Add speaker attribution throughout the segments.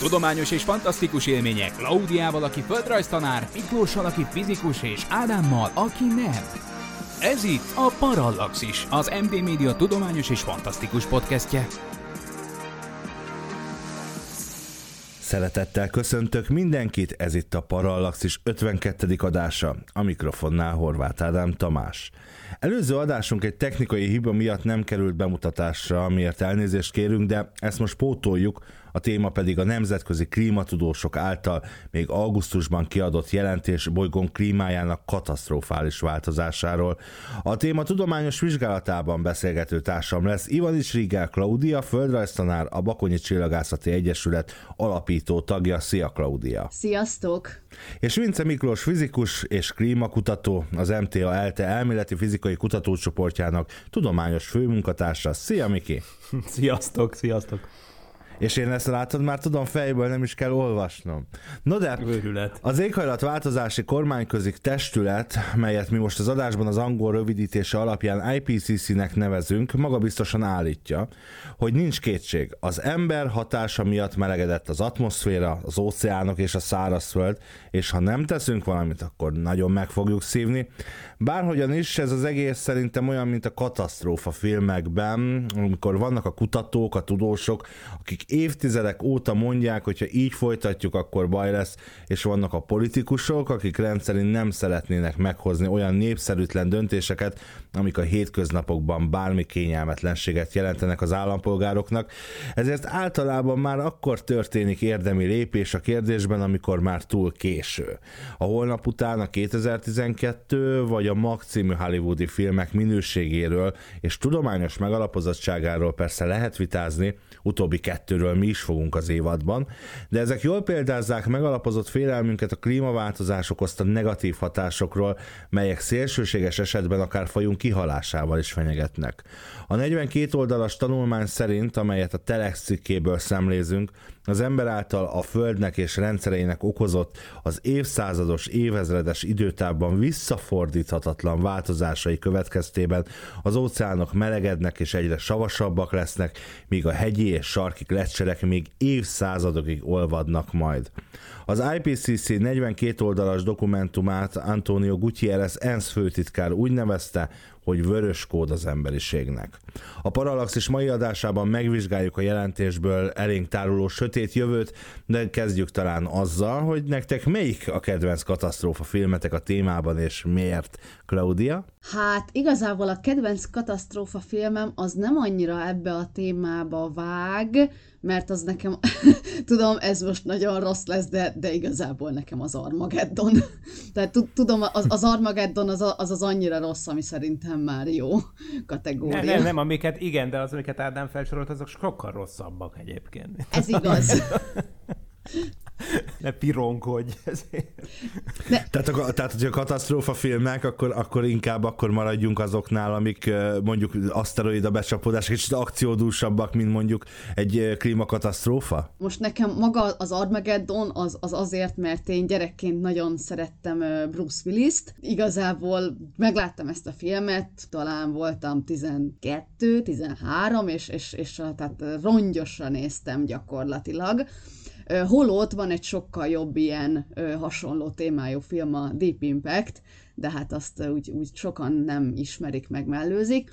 Speaker 1: Tudományos és fantasztikus élmények Klaudiával, aki földrajztanár, Miklóssal, aki fizikus, és Ádámmal, aki nem. Ez itt a Parallaxis, az MD Média tudományos és fantasztikus podcastje.
Speaker 2: Szeretettel köszöntök mindenkit, ez itt a Parallaxis 52. adása, a mikrofonnál Horváth Ádám Tamás. Előző adásunk egy technikai hiba miatt nem került bemutatásra, amiért elnézést kérünk, de ezt most pótoljuk, a téma pedig a nemzetközi klímatudósok által még augusztusban kiadott jelentés bolygón klímájának katasztrofális változásáról. A téma tudományos vizsgálatában beszélgető társam lesz Ivanics Rigel Klaudia, földrajztanár, a Bakonyi Csillagászati Egyesület alapító tagja. Szia Klaudia!
Speaker 3: Sziasztok!
Speaker 2: És Vince Miklós fizikus és klímakutató, az MTA ELTE elméleti fizikai kutatócsoportjának tudományos főmunkatársa. Szia Miki!
Speaker 4: Sziasztok, sziasztok!
Speaker 2: És én ezt látod, már tudom fejből, nem is kell olvasnom. No de
Speaker 4: Őrület.
Speaker 2: az éghajlatváltozási kormányközi testület, melyet mi most az adásban az angol rövidítése alapján IPCC-nek nevezünk, magabiztosan állítja, hogy nincs kétség. Az ember hatása miatt melegedett az atmoszféra, az óceánok és a szárazföld, és ha nem teszünk valamit, akkor nagyon meg fogjuk szívni. Bárhogyan is, ez az egész szerintem olyan, mint a katasztrófa filmekben, amikor vannak a kutatók, a tudósok, akik évtizedek óta mondják, hogy ha így folytatjuk, akkor baj lesz, és vannak a politikusok, akik rendszerint nem szeretnének meghozni olyan népszerűtlen döntéseket, amik a hétköznapokban bármi kényelmetlenséget jelentenek az állampolgároknak. Ezért általában már akkor történik érdemi lépés a kérdésben, amikor már túl késő. A holnap után a 2012 vagy a Mag című hollywoodi filmek minőségéről és tudományos megalapozottságáról persze lehet vitázni, utóbbi kettőről mi is fogunk az évadban, de ezek jól példázzák megalapozott félelmünket a klímaváltozás okozta negatív hatásokról, melyek szélsőséges esetben akár fajunk kihalásával is fenyegetnek. A 42 oldalas tanulmány szerint, amelyet a Telex cikkéből szemlézünk, az ember által a Földnek és rendszereinek okozott az évszázados, évezredes időtávban visszafordíthatatlan változásai következtében az óceánok melegednek és egyre savasabbak lesznek, míg a hegyi és sarki lecserek még évszázadokig olvadnak majd. Az IPCC 42 oldalas dokumentumát Antonio Gutierrez ENSZ főtitkár úgy nevezte, hogy vörös kód az emberiségnek. A Parallaxis mai adásában megvizsgáljuk a jelentésből elénk táruló sötét jövőt, de kezdjük talán azzal, hogy nektek melyik a kedvenc katasztrófa filmetek a témában, és miért? Claudia?
Speaker 3: Hát igazából a kedvenc katasztrófa filmem az nem annyira ebbe a témába vág, mert az nekem, tudom, ez most nagyon rossz lesz, de, de igazából nekem az Armageddon. Tehát tudom, az, az Armageddon az, az az annyira rossz, ami szerintem már jó kategória.
Speaker 4: Nem, nem, nem, amiket igen, de az, amiket Ádám felsorolt, azok sokkal rosszabbak egyébként.
Speaker 3: Ez igaz.
Speaker 4: Ne pironkodj ezért.
Speaker 3: De,
Speaker 2: Tehát, akkor, tehát hogy a katasztrófa filmek, akkor, akkor inkább akkor maradjunk azoknál, amik mondjuk aszteroida becsapódás, kicsit akciódúsabbak, mint mondjuk egy klímakatasztrófa?
Speaker 3: most nekem maga az Armageddon az, az azért, mert én gyerekként nagyon szerettem Bruce Willis-t. Igazából megláttam ezt a filmet, talán voltam 12, 13, és, és, és a- tehát rongyosra néztem gyakorlatilag. Ö, Holott van egy sokkal jobb ilyen hasonló témájú film, a Deep Impact, de hát azt úgy, úgy sokan nem ismerik, meg mellőzik.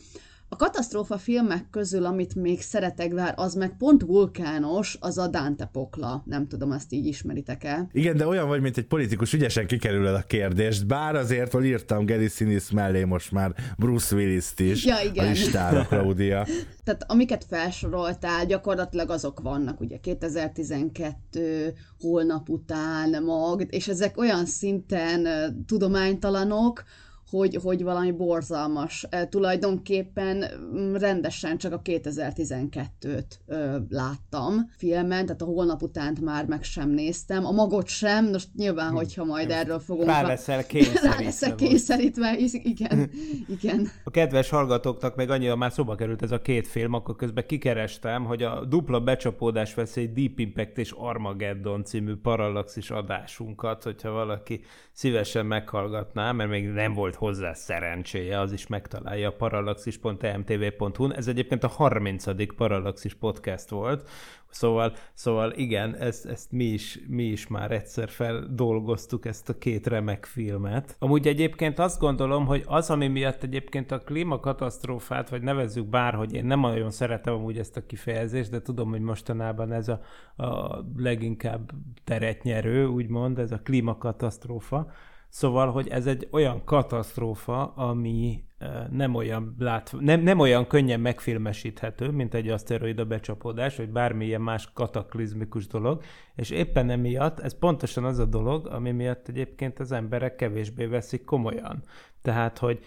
Speaker 3: A katasztrófa filmek közül, amit még szeretek, bár az meg pont vulkános, az a Dante Pokla. Nem tudom, azt így ismeritek el.
Speaker 2: Igen, de olyan vagy, mint egy politikus, ügyesen kikerülöd a kérdést, bár azért, hogy írtam Gary Sinise mellé most már Bruce Willis-t is
Speaker 3: Ja, igen.
Speaker 2: a listára, Claudia.
Speaker 3: Tehát amiket felsoroltál, gyakorlatilag azok vannak, ugye 2012, holnap után, mag, és ezek olyan szinten tudománytalanok, hogy, hogy valami borzalmas. Tulajdonképpen mm, rendesen csak a 2012-t ö, láttam filmen, tehát a holnap utánt már meg sem néztem. A magot sem, most nyilván, hm. hogyha majd erről fogunk...
Speaker 4: Rá leszel kényszerítve.
Speaker 3: Rá leszel kényszerítve, igen, igen.
Speaker 4: A kedves hallgatóknak meg annyira már szóba került ez a két film, akkor közben kikerestem, hogy a dupla becsapódás veszély Deep Impact és Armageddon című parallaxis adásunkat, hogyha valaki szívesen meghallgatná, mert még nem volt hozzá szerencséje, az is megtalálja a parallaxis.emtv.hu-n. Ez egyébként a 30. Parallaxis podcast volt, Szóval, szóval igen, ezt, ezt mi, is, mi is már egyszer feldolgoztuk, ezt a két remek filmet. Amúgy egyébként azt gondolom, hogy az, ami miatt egyébként a klímakatasztrófát, vagy nevezzük bárhogy, én nem nagyon szeretem amúgy ezt a kifejezést, de tudom, hogy mostanában ez a, a leginkább teret nyerő, úgymond, ez a klímakatasztrófa, Szóval, hogy ez egy olyan katasztrófa, ami nem olyan, lát, nem, nem olyan könnyen megfilmesíthető, mint egy aszteroida becsapódás, vagy bármilyen más kataklizmikus dolog, és éppen emiatt ez pontosan az a dolog, ami miatt egyébként az emberek kevésbé veszik komolyan. Tehát, hogy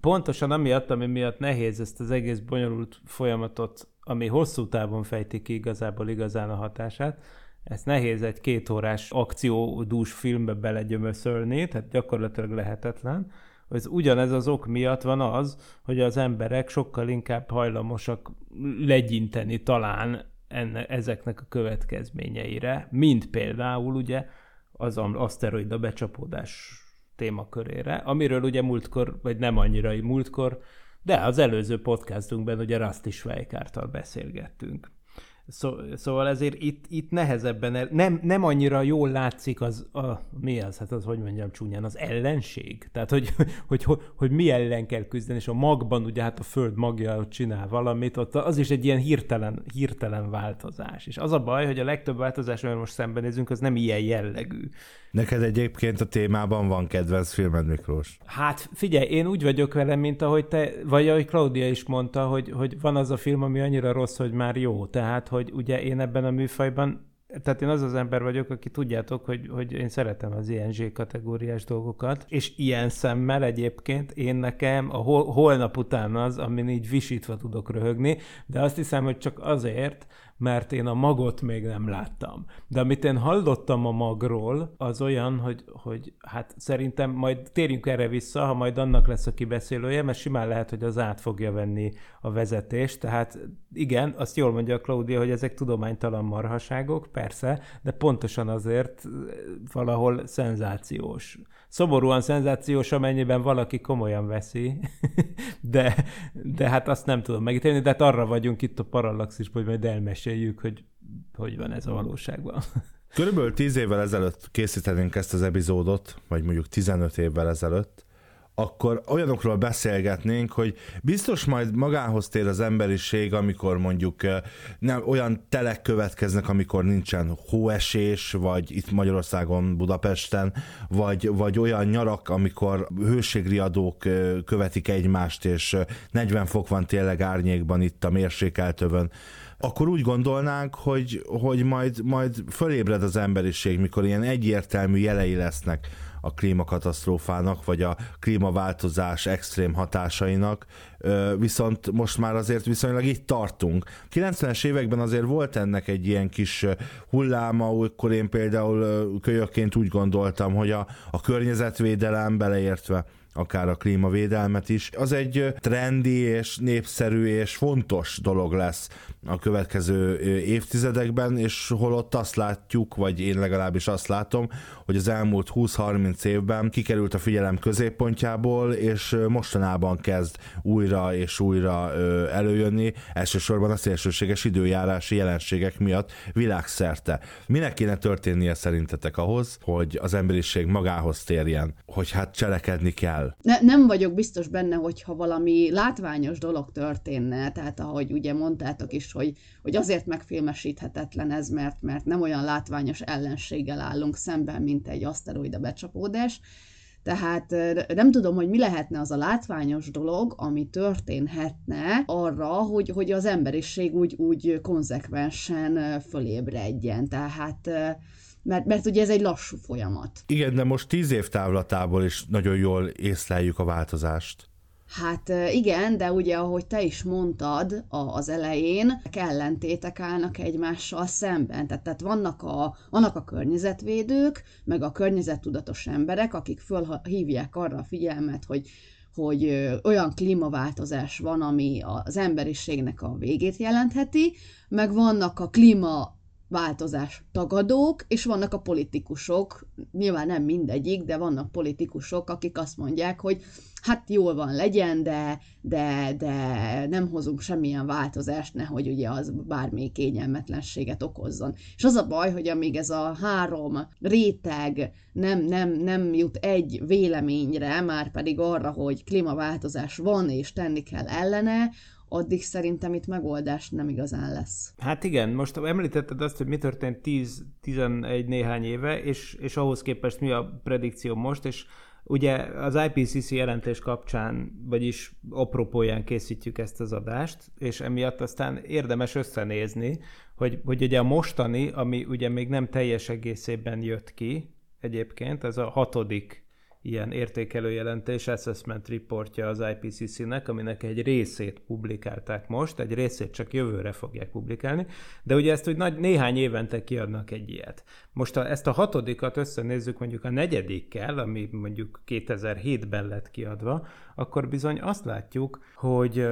Speaker 4: pontosan amiatt, ami miatt nehéz ezt az egész bonyolult folyamatot, ami hosszú távon fejti ki igazából igazán a hatását, ezt nehéz egy kétórás akciódús filmbe belegyömöszölni, tehát gyakorlatilag lehetetlen. Ez ugyanez az ok miatt van az, hogy az emberek sokkal inkább hajlamosak legyinteni talán enne, ezeknek a következményeire, mint például ugye az aszteroida becsapódás témakörére, amiről ugye múltkor, vagy nem annyira múltkor, de az előző podcastunkban ugye Rusty Schweikártal beszélgettünk. Szó, szóval ezért itt, itt nehezebben, el, nem, nem annyira jól látszik az, a, mi az, hát az, hogy mondjam csúnyán, az ellenség. Tehát, hogy, hogy, hogy, hogy mi ellen kell küzdeni, és a magban, ugye hát a föld magja ott csinál valamit, ott az is egy ilyen hirtelen, hirtelen változás. És az a baj, hogy a legtöbb változás, amivel most szembenézünk, az nem ilyen jellegű.
Speaker 2: Neked egyébként a témában van kedvenc filmed, Miklós?
Speaker 4: Hát figyelj, én úgy vagyok vele, mint ahogy te, vagy ahogy Claudia is mondta, hogy, hogy van az a film, ami annyira rossz, hogy már jó. Tehát, hogy ugye én ebben a műfajban tehát én az az ember vagyok, aki tudjátok, hogy, hogy én szeretem az ilyen Z kategóriás dolgokat, és ilyen szemmel egyébként én nekem a hol, holnap után az, amin így visítva tudok röhögni, de azt hiszem, hogy csak azért, mert én a magot még nem láttam. De amit én hallottam a magról, az olyan, hogy, hogy hát szerintem majd térjünk erre vissza, ha majd annak lesz a kibeszélője, mert simán lehet, hogy az át fogja venni a vezetést. Tehát igen, azt jól mondja a Claudia, hogy ezek tudománytalan marhaságok, persze, de pontosan azért valahol szenzációs szomorúan szenzációs, amennyiben valaki komolyan veszi, de, de hát azt nem tudom megítélni, de hát arra vagyunk itt a Parallaxisban, hogy majd elmeséljük, hogy hogy van ez a valóságban.
Speaker 2: Körülbelül 10 évvel ezelőtt készítenénk ezt az epizódot, vagy mondjuk 15 évvel ezelőtt, akkor olyanokról beszélgetnénk, hogy biztos majd magához tér az emberiség, amikor mondjuk nem, olyan telek következnek, amikor nincsen hóesés, vagy itt Magyarországon, Budapesten, vagy, vagy olyan nyarak, amikor hőségriadók követik egymást, és 40 fok van tényleg árnyékban itt a mérsékeltövön, akkor úgy gondolnánk, hogy, hogy majd, majd fölébred az emberiség, mikor ilyen egyértelmű jelei lesznek a klímakatasztrófának, vagy a klímaváltozás extrém hatásainak, viszont most már azért viszonylag itt tartunk. 90-es években azért volt ennek egy ilyen kis hulláma, akkor én például kölyökként úgy gondoltam, hogy a, a környezetvédelem beleértve akár a klímavédelmet is. Az egy trendi és népszerű és fontos dolog lesz a következő évtizedekben, és holott azt látjuk, vagy én legalábbis azt látom, hogy az elmúlt 20-30 évben kikerült a figyelem középpontjából, és mostanában kezd újra és újra előjönni, elsősorban a szélsőséges időjárási jelenségek miatt világszerte. Minek kéne történnie szerintetek ahhoz, hogy az emberiség magához térjen, hogy hát cselekedni kell?
Speaker 3: Ne, nem vagyok biztos benne, hogyha valami látványos dolog történne, tehát ahogy ugye mondtátok is, hogy, hogy azért megfilmesíthetetlen ez, mert, mert nem olyan látványos ellenséggel állunk szemben, mint egy aszteroida becsapódás, tehát nem tudom, hogy mi lehetne az a látványos dolog, ami történhetne arra, hogy, hogy az emberiség úgy, úgy konzekvensen fölébredjen. Tehát mert, mert ugye ez egy lassú folyamat.
Speaker 2: Igen, de most tíz év távlatából is nagyon jól észleljük a változást.
Speaker 3: Hát igen, de ugye, ahogy te is mondtad az elején, ellentétek állnak egymással szemben. Tehát, tehát vannak, a, vannak a környezetvédők, meg a környezettudatos emberek, akik fölhívják arra a figyelmet, hogy hogy olyan klímaváltozás van, ami az emberiségnek a végét jelentheti, meg vannak a klíma változás tagadók, és vannak a politikusok, nyilván nem mindegyik, de vannak politikusok, akik azt mondják, hogy hát jól van, legyen, de, de, de nem hozunk semmilyen változást, nehogy ugye az bármi kényelmetlenséget okozzon. És az a baj, hogy amíg ez a három réteg nem, nem, nem jut egy véleményre, már pedig arra, hogy klímaváltozás van, és tenni kell ellene, addig szerintem itt megoldás nem igazán lesz.
Speaker 4: Hát igen, most említetted azt, hogy mi történt 10-11 néhány éve, és, és ahhoz képest mi a predikció most, és ugye az IPCC jelentés kapcsán, vagyis apropóján készítjük ezt az adást, és emiatt aztán érdemes összenézni, hogy, hogy ugye a mostani, ami ugye még nem teljes egészében jött ki, egyébként, ez a hatodik ilyen értékelőjelentés, assessment reportja az IPCC-nek, aminek egy részét publikálták most, egy részét csak jövőre fogják publikálni, de ugye ezt úgy nagy, néhány évente kiadnak egy ilyet. Most ha ezt a hatodikat összenézzük mondjuk a negyedikkel, ami mondjuk 2007-ben lett kiadva, akkor bizony azt látjuk, hogy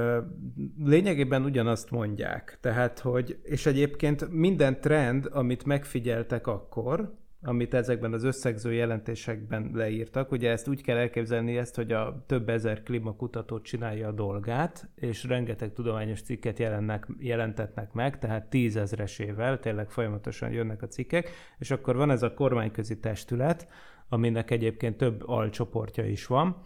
Speaker 4: lényegében ugyanazt mondják. Tehát, hogy, és egyébként minden trend, amit megfigyeltek akkor, amit ezekben az összegző jelentésekben leírtak. Ugye ezt úgy kell elképzelni ezt, hogy a több ezer klímakutató csinálja a dolgát, és rengeteg tudományos cikket jelennek, jelentetnek meg, tehát tízezresével, tényleg folyamatosan jönnek a cikkek, és akkor van ez a kormányközi testület, aminek egyébként több alcsoportja is van.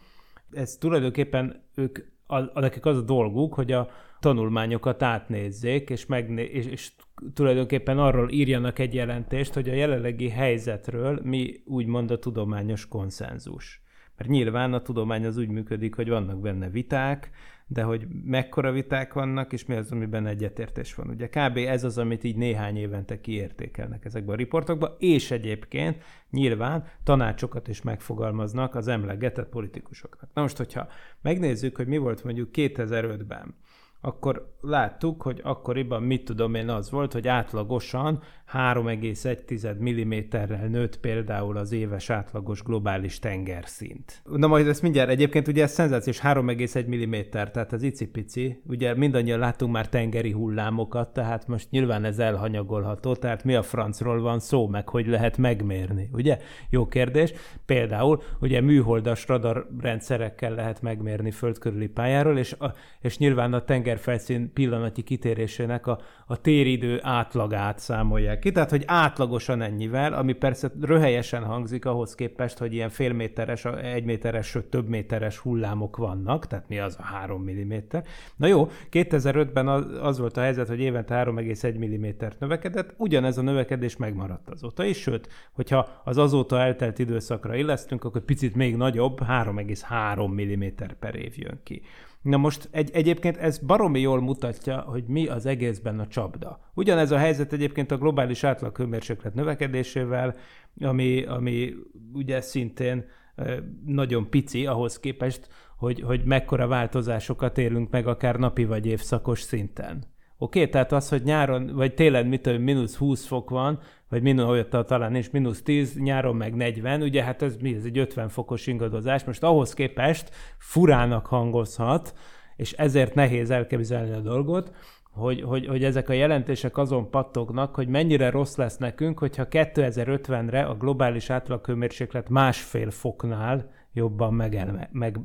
Speaker 4: Ez tulajdonképpen ők, a, a, nekik az a dolguk, hogy a tanulmányokat átnézzék, és, megné- és, és tulajdonképpen arról írjanak egy jelentést, hogy a jelenlegi helyzetről mi úgymond a tudományos konszenzus. Mert nyilván a tudomány az úgy működik, hogy vannak benne viták, de hogy mekkora viták vannak, és mi az, amiben egyetértés van. Ugye kb. ez az, amit így néhány évente kiértékelnek ezekben a riportokban, és egyébként nyilván tanácsokat is megfogalmaznak az emlegetett politikusoknak. Na most, hogyha megnézzük, hogy mi volt mondjuk 2005-ben, akkor láttuk, hogy akkoriban mit tudom én az volt, hogy átlagosan 3,1 mm-rel nőtt például az éves átlagos globális tengerszint. Na majd ezt mindjárt, egyébként ugye ez szenzációs 3,1 mm, tehát az icipici, ugye mindannyian látunk már tengeri hullámokat, tehát most nyilván ez elhanyagolható, tehát mi a francról van szó, meg hogy lehet megmérni, ugye? Jó kérdés. Például ugye műholdas radarrendszerekkel lehet megmérni földkörüli pályáról, és, a, és nyilván a tengerfelszín pillanatnyi kitérésének a, a téridő átlagát számolják ki, tehát hogy átlagosan ennyivel, ami persze röhelyesen hangzik ahhoz képest, hogy ilyen félméteres, egyméteres, sőt több méteres hullámok vannak, tehát mi az a 3 mm. Na jó, 2005-ben az, az volt a helyzet, hogy évente 3,1 mm növekedett, ugyanez a növekedés megmaradt azóta is, sőt, hogyha az azóta eltelt időszakra illesztünk, akkor picit még nagyobb, 3,3 mm per év jön ki. Na most egy, egyébként ez baromi jól mutatja, hogy mi az egészben a csapda. Ugyanez a helyzet egyébként a globális átlaghőmérséklet növekedésével, ami, ami ugye szintén nagyon pici ahhoz képest, hogy, hogy mekkora változásokat élünk meg akár napi vagy évszakos szinten. Oké, okay? tehát az, hogy nyáron, vagy télen mit tudom, mínusz 20 fok van, vagy mínusz, talán is mínusz 10, nyáron meg 40, ugye hát ez mi, ez egy 50 fokos ingadozás, most ahhoz képest furának hangozhat, és ezért nehéz elképzelni a dolgot, hogy, hogy, hogy ezek a jelentések azon pattognak, hogy mennyire rossz lesz nekünk, hogyha 2050-re a globális átlaghőmérséklet másfél foknál jobban megelme, meg,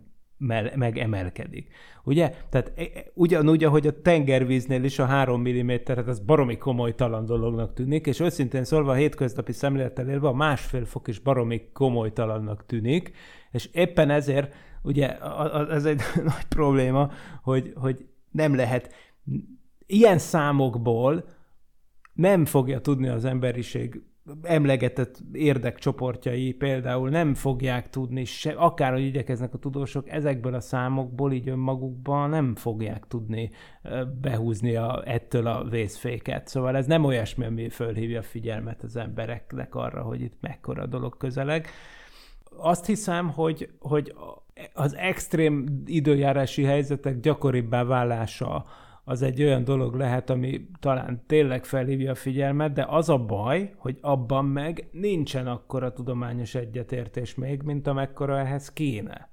Speaker 4: megemelkedik. Ugye? Tehát e, e, ugyanúgy, ahogy a tengervíznél is a 3 mm, hát az baromi komolytalan dolognak tűnik, és őszintén szólva a hétköznapi szemlélettel élve a másfél fok is baromi komolytalannak tűnik, és éppen ezért ugye ez egy nagy probléma, hogy, hogy nem lehet ilyen számokból nem fogja tudni az emberiség emlegetett érdekcsoportjai például nem fogják tudni, se, akárhogy igyekeznek a tudósok, ezekből a számokból így önmagukban nem fogják tudni behúzni a, ettől a vészféket. Szóval ez nem olyasmi, ami fölhívja a figyelmet az embereknek arra, hogy itt mekkora dolog közeleg. Azt hiszem, hogy, hogy az extrém időjárási helyzetek gyakoribbá válása az egy olyan dolog lehet, ami talán tényleg felhívja a figyelmet, de az a baj, hogy abban meg nincsen akkora tudományos egyetértés még, mint amekkora ehhez kéne.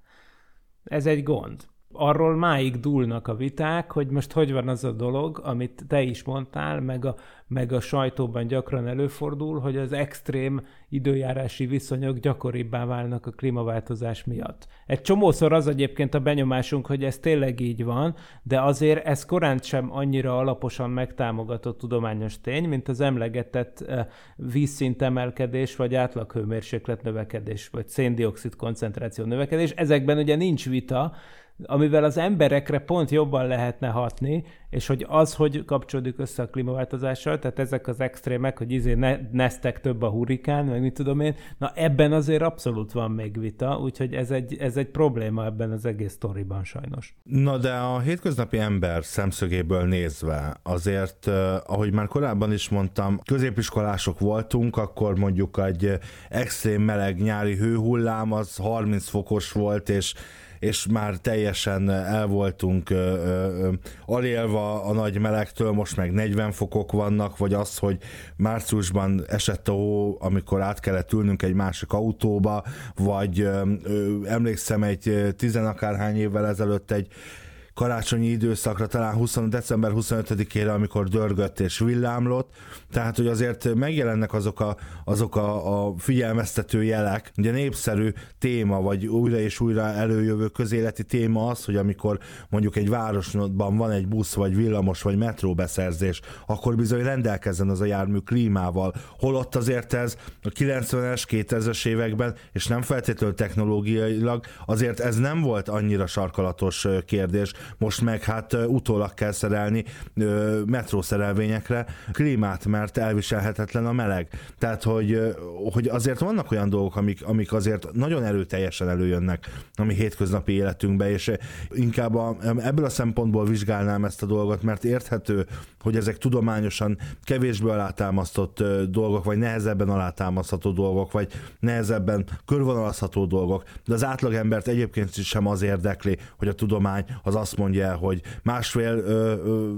Speaker 4: Ez egy gond arról máig dúlnak a viták, hogy most hogy van az a dolog, amit te is mondtál, meg a, meg a sajtóban gyakran előfordul, hogy az extrém időjárási viszonyok gyakoribbá válnak a klímaváltozás miatt. Egy csomószor az egyébként a benyomásunk, hogy ez tényleg így van, de azért ez korán sem annyira alaposan megtámogatott tudományos tény, mint az emlegetett uh, vízszintemelkedés, vagy átlaghőmérséklet növekedés, vagy széndiokszid koncentráció növekedés. Ezekben ugye nincs vita, amivel az emberekre pont jobban lehetne hatni, és hogy az, hogy kapcsolódik össze a klímaváltozással, tehát ezek az extrémek, hogy izé ne, neztek több a hurikán, meg mit tudom én, na ebben azért abszolút van még vita, úgyhogy ez egy, ez egy probléma ebben az egész sztoriban sajnos.
Speaker 2: Na de a hétköznapi ember szemszögéből nézve, azért, ahogy már korábban is mondtam, középiskolások voltunk, akkor mondjuk egy extrém meleg nyári hőhullám az 30 fokos volt, és és már teljesen el voltunk alélva a nagy melegtől, most meg 40 fokok vannak, vagy az, hogy márciusban esett a hó, amikor át kellett ülnünk egy másik autóba, vagy emlékszem egy tizenakárhány évvel ezelőtt egy karácsonyi időszakra, talán 20, december 25-ére, amikor dörgött és villámlott, tehát hogy azért megjelennek azok a, azok a, a figyelmeztető jelek, ugye népszerű téma, vagy újra és újra előjövő közéleti téma az, hogy amikor mondjuk egy városban van egy busz, vagy villamos, vagy metróbeszerzés, akkor bizony rendelkezzen az a jármű klímával, holott azért ez a 90-es, 2000-es években, és nem feltétlenül technológiailag, azért ez nem volt annyira sarkalatos kérdés, most meg hát utólag kell szerelni metrószerelvényekre klímát, mert elviselhetetlen a meleg. Tehát, hogy, hogy azért vannak olyan dolgok, amik, amik azért nagyon erőteljesen előjönnek a mi hétköznapi életünkbe, és inkább a, ebből a szempontból vizsgálnám ezt a dolgot, mert érthető, hogy ezek tudományosan kevésbé alátámasztott dolgok, vagy nehezebben alátámasztható dolgok, vagy nehezebben körvonalazható dolgok, de az átlagembert egyébként sem az érdekli, hogy a tudomány az azt mondja, hogy másfél ö, ö,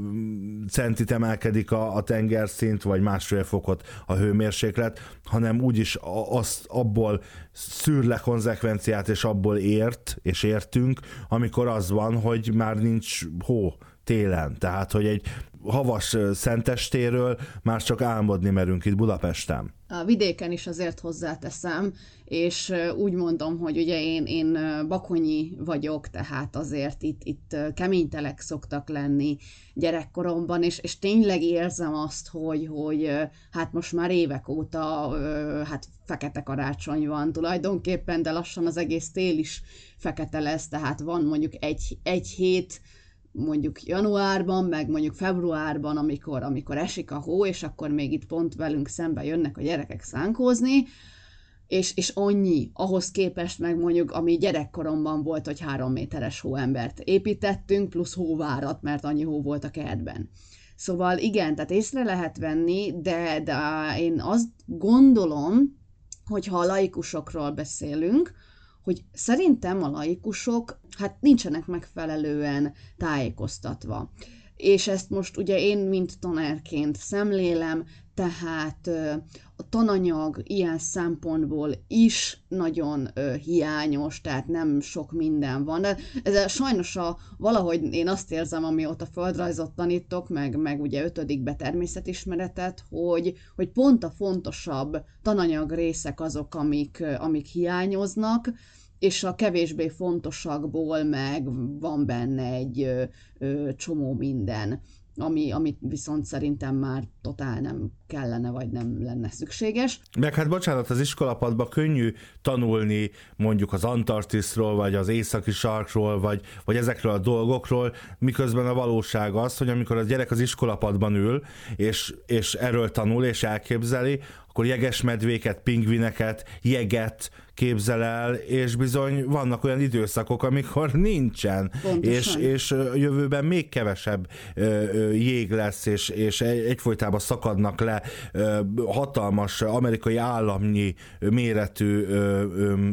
Speaker 2: centit emelkedik a, a tengerszint, vagy másfél fokot a hőmérséklet, hanem úgyis azt abból szűr le konzekvenciát, és abból ért, és értünk, amikor az van, hogy már nincs hó télen. Tehát, hogy egy havas szentestéről már csak álmodni merünk itt Budapesten.
Speaker 3: A vidéken is azért hozzáteszem, és úgy mondom, hogy ugye én, én bakonyi vagyok, tehát azért itt, itt keménytelek szoktak lenni gyerekkoromban, és, és tényleg érzem azt, hogy, hogy hát most már évek óta hát fekete karácsony van tulajdonképpen, de lassan az egész tél is fekete lesz, tehát van mondjuk egy, egy hét, mondjuk januárban, meg mondjuk februárban, amikor, amikor esik a hó, és akkor még itt pont velünk szembe jönnek a gyerekek szánkózni, és, és annyi, ahhoz képest meg mondjuk, ami gyerekkoromban volt, hogy három méteres hóembert építettünk, plusz hóvárat, mert annyi hó volt a kertben. Szóval igen, tehát észre lehet venni, de, de én azt gondolom, hogy ha a laikusokról beszélünk, hogy szerintem a laikusok hát nincsenek megfelelően tájékoztatva. És ezt most ugye én, mint tanárként szemlélem, tehát a tananyag ilyen szempontból is nagyon hiányos, tehát nem sok minden van. De ez sajnos a, valahogy én azt érzem, amióta földrajzot tanítok, meg, meg ugye ötödikbe természetismeretet, hogy, hogy pont a fontosabb tananyag részek azok, amik, amik hiányoznak, és a kevésbé fontosakból meg van benne egy ö, csomó minden, ami, amit viszont szerintem már totál nem kellene, vagy nem lenne szükséges.
Speaker 2: Meg hát bocsánat, az iskolapadban könnyű tanulni mondjuk az Antarktiszról, vagy az északi sarkról, vagy, vagy ezekről a dolgokról, miközben a valóság az, hogy amikor a gyerek az iskolapadban ül, és, és erről tanul, és elképzeli, akkor jegesmedvéket, pingvineket, jeget képzel el, és bizony vannak olyan időszakok, amikor nincsen, és, és jövőben még kevesebb jég lesz, és, és egyfolytában szakadnak le hatalmas amerikai államnyi méretű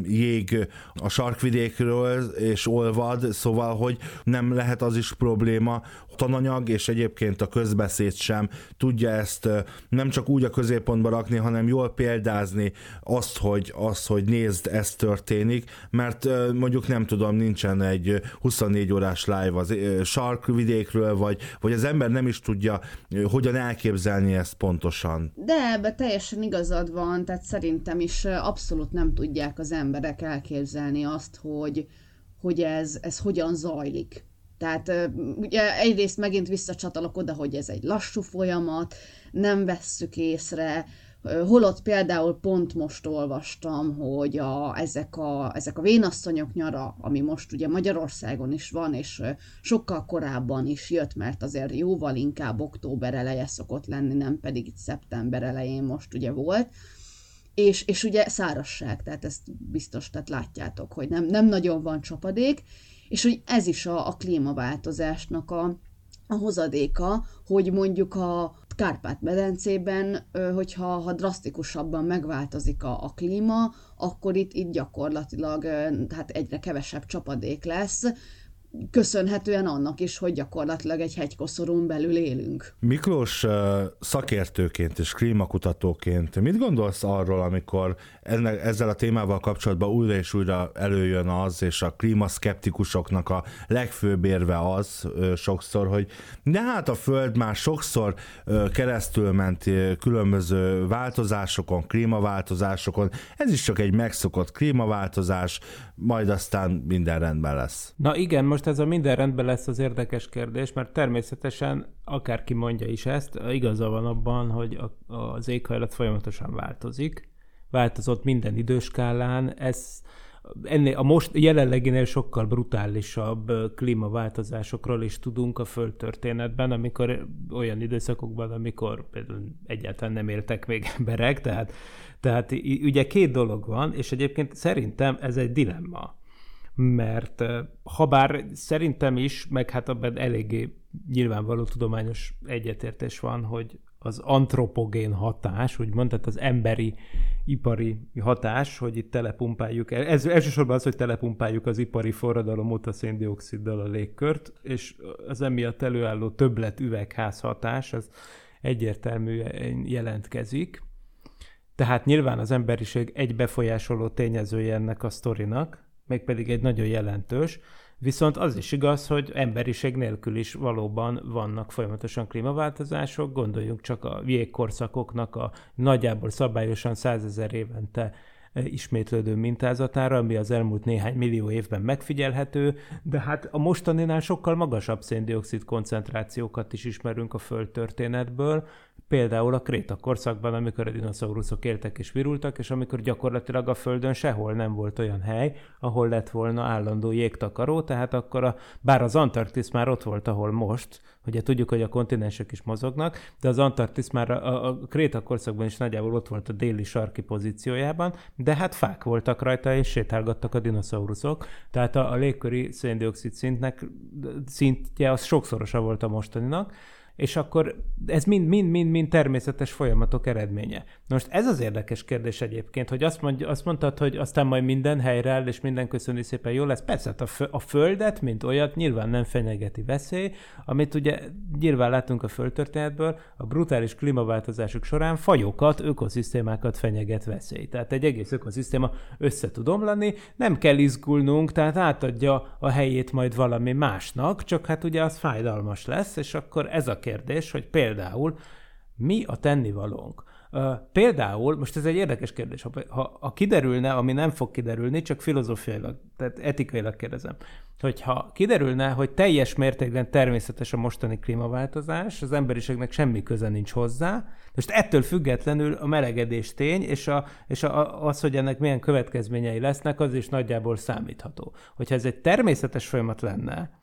Speaker 2: jég a sarkvidékről, és olvad, szóval, hogy nem lehet az is probléma, tananyag, és egyébként a közbeszéd sem tudja ezt nem csak úgy a középpontba rakni, hanem jól példázni azt, hogy, azt, hogy nézd, ez történik, mert mondjuk nem tudom, nincsen egy 24 órás live az sarkvidékről, vagy, vagy az ember nem is tudja hogyan elképzelni ezt pontosan.
Speaker 3: De ebbe teljesen igazad van, tehát szerintem is abszolút nem tudják az emberek elképzelni azt, hogy, hogy ez, ez hogyan zajlik. Tehát ugye egyrészt megint visszacsatolok oda, hogy ez egy lassú folyamat, nem vesszük észre, holott például pont most olvastam, hogy a, ezek, a, ezek a vénasszonyok nyara, ami most ugye Magyarországon is van, és sokkal korábban is jött, mert azért jóval inkább október eleje szokott lenni, nem pedig itt szeptember elején most ugye volt, és, és ugye szárasság, tehát ezt biztos, tehát látjátok, hogy nem, nem nagyon van csapadék, és hogy ez is a, a klímaváltozásnak a, a hozadéka, hogy mondjuk a Kárpát-medencében, hogyha ha drasztikusabban megváltozik a, a klíma, akkor itt, itt gyakorlatilag hát egyre kevesebb csapadék lesz, köszönhetően annak is, hogy gyakorlatilag egy hegykoszorún belül élünk.
Speaker 2: Miklós szakértőként és klímakutatóként mit gondolsz arról, amikor ennek, ezzel a témával kapcsolatban újra és újra előjön az, és a klímaszkeptikusoknak a legfőbb érve az sokszor, hogy de hát a Föld már sokszor keresztül ment különböző változásokon, klímaváltozásokon, ez is csak egy megszokott klímaváltozás, majd aztán minden rendben lesz.
Speaker 4: Na igen, most ez a minden rendben lesz az érdekes kérdés, mert természetesen akárki mondja is ezt, igaza van abban, hogy a, az éghajlat folyamatosan változik, változott minden időskálán, ez ennél a most jelenleginél sokkal brutálisabb klímaváltozásokról is tudunk a földtörténetben, amikor olyan időszakokban, amikor például egyáltalán nem éltek még emberek, tehát, tehát ugye két dolog van, és egyébként szerintem ez egy dilemma mert ha bár szerintem is, meg hát abban eléggé nyilvánvaló tudományos egyetértés van, hogy az antropogén hatás, úgymond, tehát az emberi ipari hatás, hogy itt telepumpáljuk, ez elsősorban az, hogy telepumpáljuk az ipari forradalom óta széndioksziddal a légkört, és az emiatt előálló többlet üvegház hatás, az egyértelműen jelentkezik. Tehát nyilván az emberiség egy befolyásoló tényezője ennek a sztorinak, mégpedig egy nagyon jelentős, Viszont az is igaz, hogy emberiség nélkül is valóban vannak folyamatosan klímaváltozások, gondoljunk csak a jégkorszakoknak a nagyjából szabályosan százezer évente ismétlődő mintázatára, ami az elmúlt néhány millió évben megfigyelhető, de hát a mostaninál sokkal magasabb széndiokszid koncentrációkat is ismerünk a Föld történetből, Például a Kréta korszakban, amikor a dinoszauruszok éltek és virultak, és amikor gyakorlatilag a Földön sehol nem volt olyan hely, ahol lett volna állandó jégtakaró, tehát akkor a, bár az Antarktisz már ott volt, ahol most, ugye tudjuk, hogy a kontinensek is mozognak, de az Antarktisz már a, a Kréta korszakban is nagyjából ott volt a déli sarki pozíciójában, de hát fák voltak rajta, és sétálgattak a dinoszauruszok, tehát a, a légköri széndiokszid szintnek szintje az sokszorosa volt a mostaninak, és akkor ez mind-mind-mind természetes folyamatok eredménye. Most ez az érdekes kérdés egyébként, hogy azt, mondja, azt mondtad, hogy aztán majd minden helyreáll, és minden köszöni szépen jó lesz. Persze, hát a, fö, a Földet, mint olyat, nyilván nem fenyegeti veszély, amit ugye nyilván látunk a földtörténetből, a brutális klímaváltozások során fajokat, ökoszisztémákat fenyeget veszély. Tehát egy egész ökoszisztéma össze tud omlani, nem kell izgulnunk, tehát átadja a helyét majd valami másnak, csak hát ugye az fájdalmas lesz, és akkor ez a kérdés, hogy például mi a tennivalónk. Például, most ez egy érdekes kérdés, ha, ha kiderülne, ami nem fog kiderülni, csak filozófiailag, tehát etikailag kérdezem, hogyha kiderülne, hogy teljes mértékben természetes a mostani klímaváltozás, az emberiségnek semmi köze nincs hozzá, most ettől függetlenül a melegedés tény, és, a, és a, az, hogy ennek milyen következményei lesznek, az is nagyjából számítható. Hogyha ez egy természetes folyamat lenne,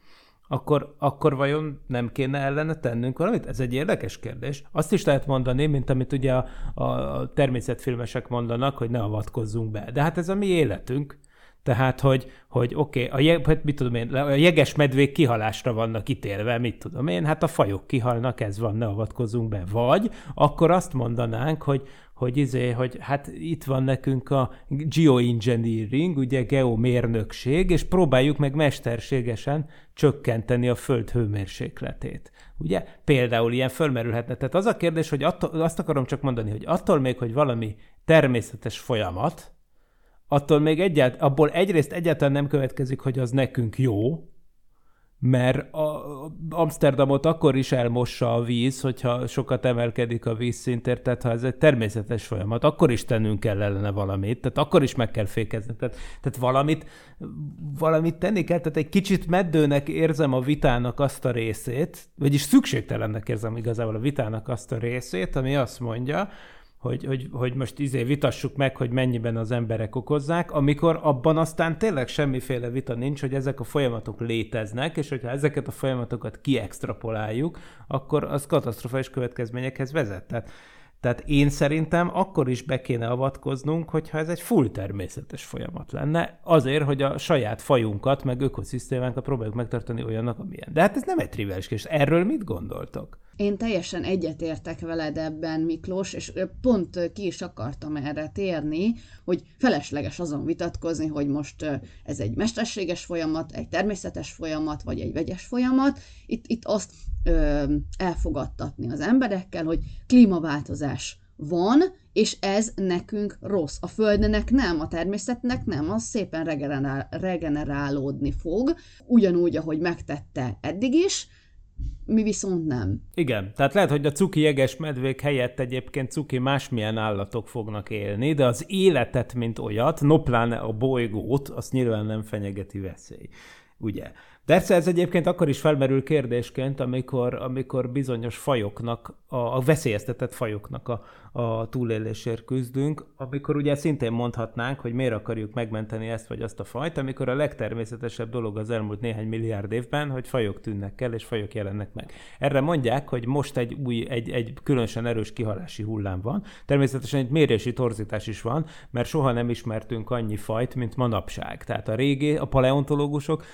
Speaker 4: akkor, akkor vajon nem kéne ellene tennünk valamit? Ez egy érdekes kérdés. Azt is lehet mondani, mint amit ugye a, a természetfilmesek mondanak, hogy ne avatkozzunk be. De hát ez a mi életünk. Tehát, hogy, hogy oké, okay, hát mit tudom én, a jeges medvék kihalásra vannak ítélve, mit tudom én, hát a fajok kihalnak, ez van, ne avatkozunk be. Vagy akkor azt mondanánk, hogy, hogy, izé, hogy hát itt van nekünk a geoengineering, ugye geomérnökség, és próbáljuk meg mesterségesen csökkenteni a föld hőmérsékletét. Ugye? Például ilyen fölmerülhetne. Tehát az a kérdés, hogy attól, azt akarom csak mondani, hogy attól még, hogy valami természetes folyamat, attól még egyált, abból egyrészt egyáltalán nem következik, hogy az nekünk jó, mert a Amsterdamot akkor is elmossa a víz, hogyha sokat emelkedik a vízszintért, tehát ha ez egy természetes folyamat, akkor is tennünk kell ellene valamit, tehát akkor is meg kell fékezni. Tehát, tehát valamit, valamit tenni kell, tehát egy kicsit meddőnek érzem a vitának azt a részét, vagyis szükségtelennek érzem igazából a vitának azt a részét, ami azt mondja, hogy, hogy, hogy most izé vitassuk meg, hogy mennyiben az emberek okozzák, amikor abban aztán tényleg semmiféle vita nincs, hogy ezek a folyamatok léteznek, és hogyha ezeket a folyamatokat kiextrapoláljuk, akkor az katasztrofális következményekhez vezet. Tehát, tehát én szerintem akkor is be kéne avatkoznunk, hogyha ez egy full természetes folyamat lenne, azért, hogy a saját fajunkat, meg ökoszisztémánkat próbáljuk megtartani olyannak, amilyen. De hát ez nem egy triviális kérdés. Erről mit gondoltok?
Speaker 3: Én teljesen egyetértek veled ebben, Miklós, és pont ki is akartam erre térni, hogy felesleges azon vitatkozni, hogy most ez egy mesterséges folyamat, egy természetes folyamat, vagy egy vegyes folyamat. Itt, itt azt ö, elfogadtatni az emberekkel, hogy klímaváltozás van, és ez nekünk rossz. A Földnek nem, a természetnek nem, az szépen regenerál, regenerálódni fog, ugyanúgy, ahogy megtette eddig is, mi viszont nem.
Speaker 4: Igen, tehát lehet, hogy a cuki jeges medvék helyett egyébként cuki másmilyen állatok fognak élni, de az életet, mint olyat, no pláne a bolygót, azt nyilván nem fenyegeti veszély. Ugye? Persze ez egyébként akkor is felmerül kérdésként, amikor, amikor bizonyos fajoknak, a, a veszélyeztetett fajoknak a, a túlélésért küzdünk, amikor ugye szintén mondhatnánk, hogy miért akarjuk megmenteni ezt vagy azt a fajt, amikor a legtermészetesebb dolog az elmúlt néhány milliárd évben, hogy fajok tűnnek el és fajok jelennek meg. Erre mondják, hogy most egy új, egy, egy különösen erős kihalási hullám van. Természetesen egy mérési torzítás is van, mert soha nem ismertünk annyi fajt, mint manapság. Tehát a régi, a paleontológusok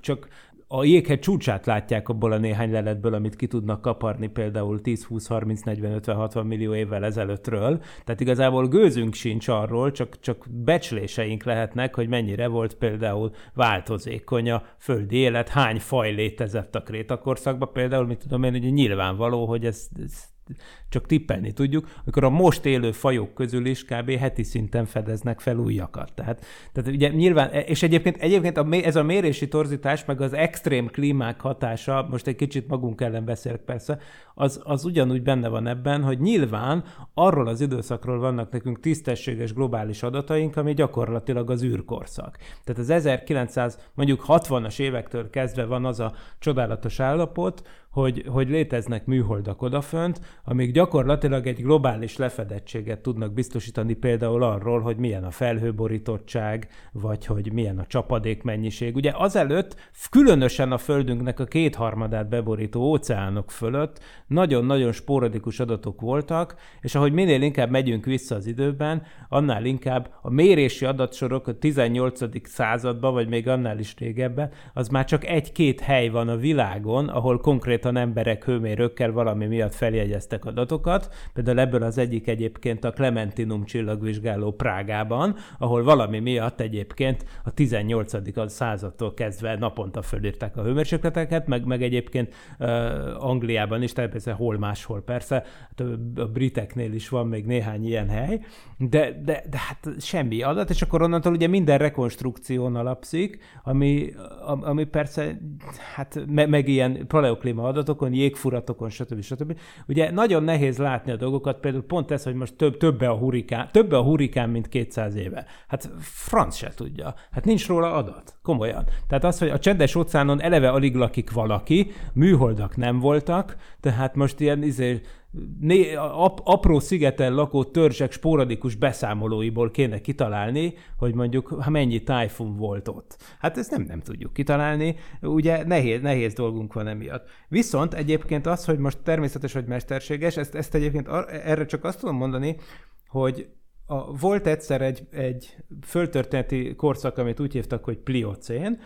Speaker 4: csak a jéghegy csúcsát látják abból a néhány leletből, amit ki tudnak kaparni például 10, 20, 30, 40, 50, 60 millió évvel ezelőttről. Tehát igazából gőzünk sincs arról, csak, csak becsléseink lehetnek, hogy mennyire volt például változékony a földi élet, hány faj létezett a krétakorszakban. Például, mit tudom én, hogy nyilvánvaló, hogy ez, ez csak tippelni tudjuk, amikor a most élő fajok közül is kb. heti szinten fedeznek fel újakat. Tehát, tehát ugye nyilván, és egyébként, egyébként a, ez a mérési torzítás, meg az extrém klímák hatása, most egy kicsit magunk ellen beszélek persze, az, az ugyanúgy benne van ebben, hogy nyilván arról az időszakról vannak nekünk tisztességes globális adataink, ami gyakorlatilag az űrkorszak. Tehát az 1900, mondjuk 60-as évektől kezdve van az a csodálatos állapot, hogy, hogy léteznek műholdak odafönt, amik gyakorlatilag egy globális lefedettséget tudnak biztosítani például arról, hogy milyen a felhőborítottság, vagy hogy milyen a csapadék mennyiség. Ugye azelőtt különösen a Földünknek a kétharmadát beborító óceánok fölött nagyon-nagyon sporadikus adatok voltak, és ahogy minél inkább megyünk vissza az időben, annál inkább a mérési adatsorok a 18. században, vagy még annál is régebben, az már csak egy-két hely van a világon, ahol konkrétan emberek hőmérőkkel valami miatt feljegyeztek adatokat. Például ebből az egyik egyébként a Clementinum csillagvizsgáló Prágában, ahol valami miatt egyébként a 18. századtól kezdve naponta fölírták a hőmérsékleteket, meg, meg egyébként uh, Angliában is, persze hol máshol persze, hát a briteknél is van még néhány ilyen hely, de, de, de hát semmi adat, és akkor onnantól ugye minden rekonstrukción alapszik, ami, ami persze, hát me, meg ilyen paleoklíma adatokon, jégfuratokon, stb. stb. Ugye nagyon nehéz látni a dolgokat, például pont ez, hogy most több, többe a hurikán, többe a hurikán, mint 200 éve. Hát franc se tudja. Hát nincs róla adat. Komolyan. Tehát az, hogy a csendes óceánon eleve alig lakik valaki, műholdak nem voltak, tehát most ilyen izé, né, ap, apró szigeten lakó törzsek sporadikus beszámolóiból kéne kitalálni, hogy mondjuk ha mennyi tájfun volt ott. Hát ezt nem, nem tudjuk kitalálni, ugye nehéz, nehéz dolgunk van emiatt. Viszont egyébként az, hogy most természetes vagy mesterséges, ezt, ezt egyébként erre csak azt tudom mondani, hogy a, volt egyszer egy, egy földtörténeti korszak, amit úgy hívtak, hogy pliocén,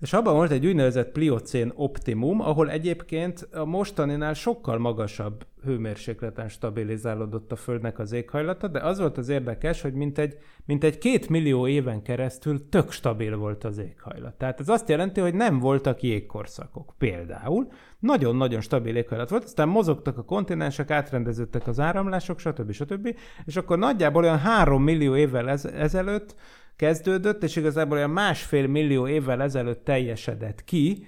Speaker 4: és abban volt egy úgynevezett pliocén optimum, ahol egyébként a mostaninál sokkal magasabb hőmérsékleten stabilizálódott a Földnek az éghajlata, de az volt az érdekes, hogy mintegy, mintegy két millió éven keresztül tök stabil volt az éghajlat. Tehát ez azt jelenti, hogy nem voltak jégkorszakok. Például nagyon-nagyon stabil éghajlat volt, aztán mozogtak a kontinensek, átrendeződtek az áramlások, stb. stb. És akkor nagyjából olyan három millió évvel ez, ezelőtt kezdődött, és igazából olyan másfél millió évvel ezelőtt teljesedett ki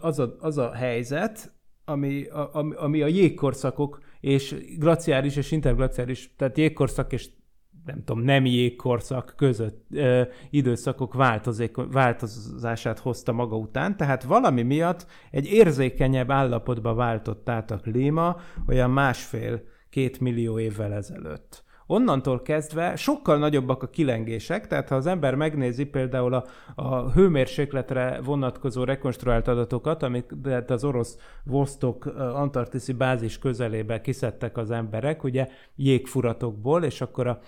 Speaker 4: az a, az a helyzet, ami a, ami a jégkorszakok és glaciáris és interglaciáris, tehát jégkorszak és nem tudom, nem jégkorszak között ö, időszakok változék, változását hozta maga után, tehát valami miatt egy érzékenyebb állapotba váltott át a klíma olyan másfél-két millió évvel ezelőtt onnantól kezdve sokkal nagyobbak a kilengések, tehát ha az ember megnézi például a, a hőmérsékletre vonatkozó rekonstruált adatokat, amit az orosz Vostok antarktiszi bázis közelébe kiszedtek az emberek, ugye jégfuratokból, és akkor a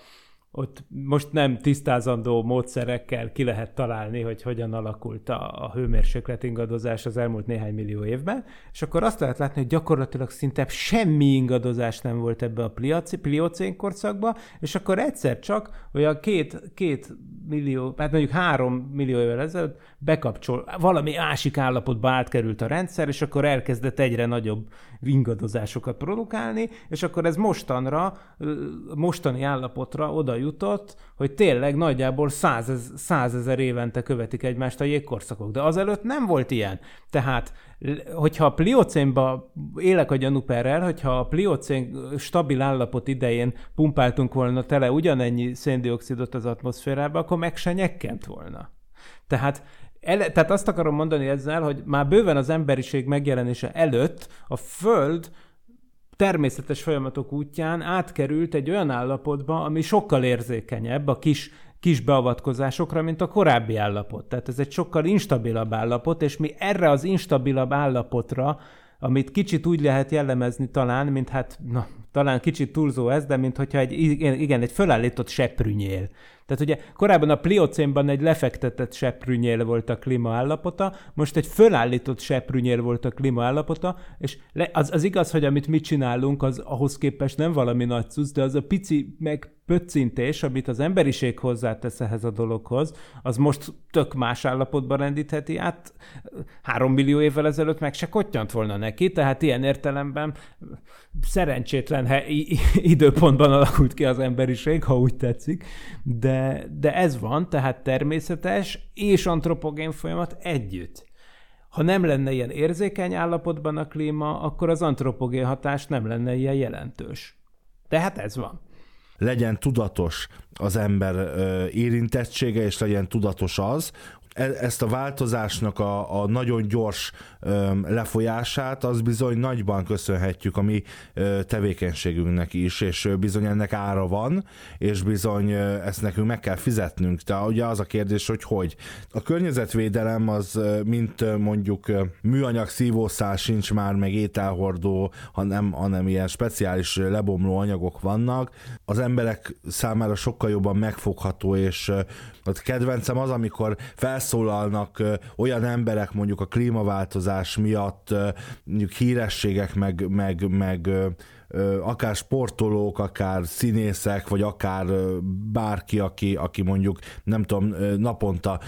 Speaker 4: ott most nem tisztázandó módszerekkel ki lehet találni, hogy hogyan alakult a, a hőmérséklet ingadozás az elmúlt néhány millió évben, és akkor azt lehet látni, hogy gyakorlatilag szinte semmi ingadozás nem volt ebbe a pliocén korszakba, és akkor egyszer csak olyan két, két millió, hát mondjuk három millió évvel ezelőtt bekapcsol, valami másik állapotba átkerült a rendszer, és akkor elkezdett egyre nagyobb ingadozásokat produkálni, és akkor ez mostanra, mostani állapotra oda jutott, hogy tényleg nagyjából százez, százezer évente követik egymást a jégkorszakok. De azelőtt nem volt ilyen. Tehát, hogyha a pliocénba élek a gyanúperrel, hogyha a pliocén stabil állapot idején pumpáltunk volna tele ugyanennyi széndiokszidot az atmoszférába, akkor meg se nyekkent volna. Tehát ele, tehát azt akarom mondani ezzel, hogy már bőven az emberiség megjelenése előtt a Föld természetes folyamatok útján átkerült egy olyan állapotba, ami sokkal érzékenyebb a kis, kis beavatkozásokra, mint a korábbi állapot. Tehát ez egy sokkal instabilabb állapot, és mi erre az instabilabb állapotra, amit kicsit úgy lehet jellemezni talán, mint hát, na, talán kicsit túlzó ez, de mint hogyha egy, igen, egy fölállított seprűnyél. Tehát ugye korábban a pliocénban egy lefektetett seprűnyél volt a klíma állapota, most egy fölállított seprűnyél volt a klíma állapota, és az, az igaz, hogy amit mi csinálunk, az ahhoz képest nem valami nagy cucc, de az a pici meg pöccintés, amit az emberiség hozzátesz ehhez a dologhoz, az most tök más állapotban rendítheti át. Három millió évvel ezelőtt meg se kottyant volna neki, tehát ilyen értelemben szerencsétlen he- időpontban alakult ki az emberiség, ha úgy tetszik, de, de ez van, tehát természetes és antropogén folyamat együtt. Ha nem lenne ilyen érzékeny állapotban a klíma, akkor az antropogén hatás nem lenne ilyen jelentős. Tehát ez van
Speaker 2: legyen tudatos az ember érintettsége, és legyen tudatos az, ezt a változásnak a, a nagyon gyors lefolyását, az bizony nagyban köszönhetjük a mi tevékenységünknek is, és bizony ennek ára van, és bizony ezt nekünk meg kell fizetnünk. De ugye az a kérdés, hogy hogy. A környezetvédelem az, mint mondjuk műanyag szívószál sincs már, meg ételhordó, hanem, hanem ilyen speciális lebomló anyagok vannak. Az emberek számára sokkal jobban megfogható, és a kedvencem az, amikor felsz felszólalnak olyan emberek mondjuk a klímaváltozás miatt, mondjuk hírességek, meg, meg, meg akár sportolók, akár színészek, vagy akár bárki, aki, aki mondjuk nem tudom, naponta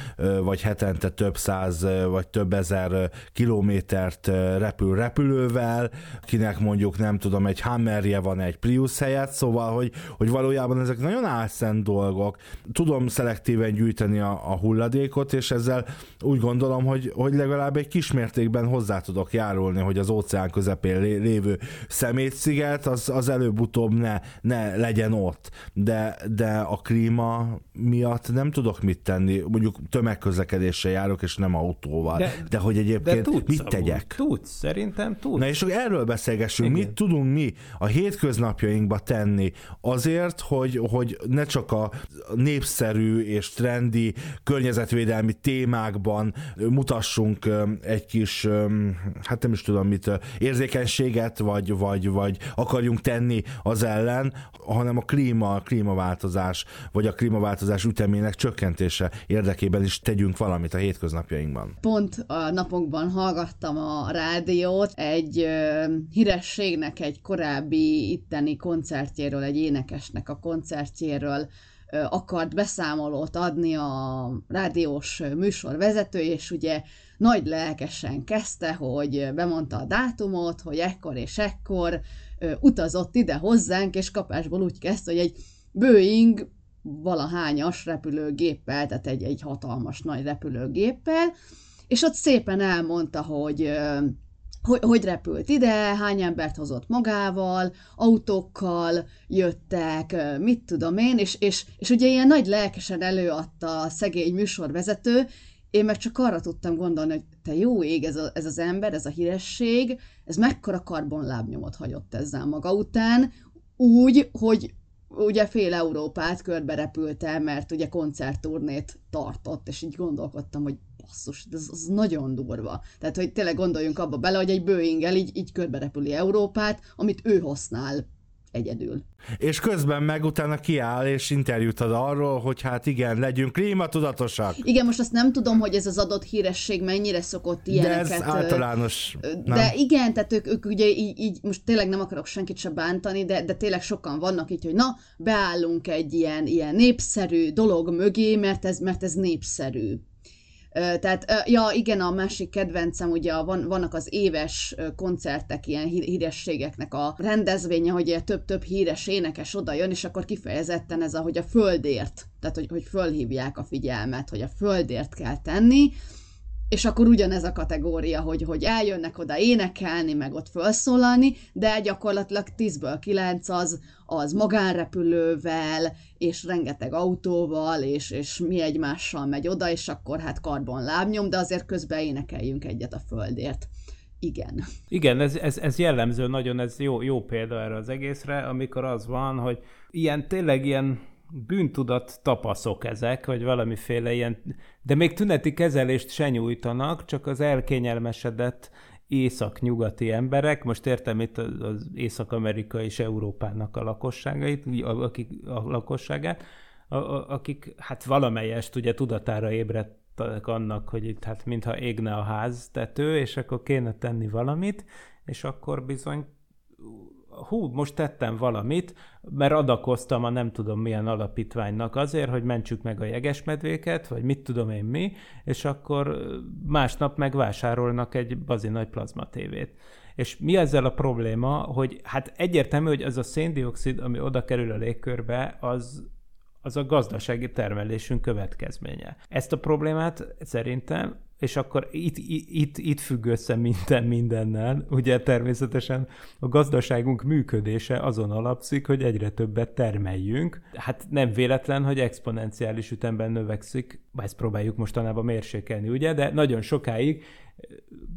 Speaker 2: vagy hetente több száz vagy több ezer kilométert repül repülővel, kinek mondjuk nem tudom, egy Hammerje van egy Prius helyett, szóval, hogy, hogy valójában ezek nagyon álszent dolgok. Tudom szelektíven gyűjteni a, a hulladékot, és ezzel úgy gondolom, hogy, hogy legalább egy kismértékben hozzá tudok járulni, hogy az óceán közepén lévő szemétsziget minket, az, az előbb-utóbb ne, ne legyen ott. De, de a klíma miatt nem tudok mit tenni. Mondjuk tömegközlekedéssel járok, és nem autóval. De, de hogy egyébként
Speaker 4: de tudsz,
Speaker 2: mit tegyek?
Speaker 4: Tudsz, szerintem tudsz.
Speaker 2: Na és akkor erről beszélgessünk.
Speaker 4: Igen.
Speaker 2: Mit tudunk mi a hétköznapjainkba tenni azért, hogy, hogy ne csak a népszerű és trendi környezetvédelmi témákban mutassunk egy kis, hát nem is tudom mit, érzékenységet, vagy, vagy, vagy akarjunk tenni az ellen, hanem a klíma, a klímaváltozás, vagy a klímaváltozás ütemének csökkentése érdekében is tegyünk valamit a hétköznapjainkban.
Speaker 3: Pont a napokban hallgattam a rádiót egy ö, hírességnek egy korábbi itteni koncertjéről, egy énekesnek a koncertjéről ö, akart beszámolót adni a rádiós műsorvezető, és ugye nagy lelkesen kezdte, hogy bemondta a dátumot, hogy ekkor és ekkor ö, utazott ide hozzánk, és kapásból úgy kezdte, hogy egy Boeing valahányas repülőgéppel, tehát egy, egy hatalmas nagy repülőgéppel, és ott szépen elmondta, hogy, hogy hogy repült ide, hány embert hozott magával, autókkal jöttek, mit tudom én, és, és, és ugye ilyen nagy lelkesen előadta a szegény műsorvezető, én meg csak arra tudtam gondolni, hogy te jó ég, ez, a, ez az ember, ez a híresség, ez mekkora karbonlábnyomot hagyott ezzel maga után, úgy, hogy ugye fél Európát körbe repült mert ugye koncertturnét tartott, és így gondolkodtam, hogy basszus, ez az nagyon durva. Tehát, hogy tényleg gondoljunk abba bele, hogy egy boeing így, így körbe repüli Európát, amit ő használ egyedül.
Speaker 2: És közben meg utána kiáll és interjút ad arról, hogy hát igen, legyünk klímatudatosak.
Speaker 3: Igen, most azt nem tudom, hogy ez az adott híresség mennyire szokott
Speaker 2: De
Speaker 3: ilyeneket...
Speaker 2: ez
Speaker 3: ö,
Speaker 2: általános.
Speaker 3: De
Speaker 2: nem?
Speaker 3: igen, tehát ők, ők ugye így, így, most tényleg nem akarok senkit se bántani, de, de tényleg sokan vannak így, hogy na, beállunk egy ilyen, ilyen népszerű dolog mögé, mert ez, mert ez népszerű. Tehát, ja, igen, a másik kedvencem, ugye van, vannak az éves koncertek, ilyen hí- hírességeknek a rendezvénye, hogy ilyen több-több híres énekes oda jön, és akkor kifejezetten ez a, hogy a földért, tehát hogy, hogy fölhívják a figyelmet, hogy a földért kell tenni, és akkor ugyanez a kategória, hogy, hogy eljönnek oda énekelni, meg ott felszólalni, de gyakorlatilag 10-ből 9 az, az magánrepülővel, és rengeteg autóval, és, és mi egymással megy oda, és akkor hát karbon lábnyom, de azért közben énekeljünk egyet a földért. Igen.
Speaker 4: Igen, ez, ez, ez jellemző nagyon, ez jó, jó példa erre az egészre, amikor az van, hogy ilyen tényleg ilyen bűntudat tapaszok ezek, vagy valamiféle ilyen, de még tüneti kezelést se nyújtanak, csak az elkényelmesedett észak-nyugati emberek, most értem itt az Észak-Amerika és Európának a lakosságait, akik, a lakosságát, a, a, akik hát valamelyest ugye tudatára ébredtek annak, hogy itt hát mintha égne a ház tető, és akkor kéne tenni valamit, és akkor bizony hú, most tettem valamit, mert adakoztam a nem tudom milyen alapítványnak azért, hogy mentsük meg a jegesmedvéket, vagy mit tudom én mi, és akkor másnap megvásárolnak egy bazi nagy plazmatévét. És mi ezzel a probléma, hogy hát egyértelmű, hogy ez a széndiokszid, ami oda kerül a légkörbe, az az a gazdasági termelésünk következménye. Ezt a problémát szerintem, és akkor itt, itt, itt függ össze minden mindennel, ugye természetesen a gazdaságunk működése azon alapszik, hogy egyre többet termeljünk. Hát nem véletlen, hogy exponenciális ütemben növekszik, ezt próbáljuk mostanában mérsékelni, ugye, de nagyon sokáig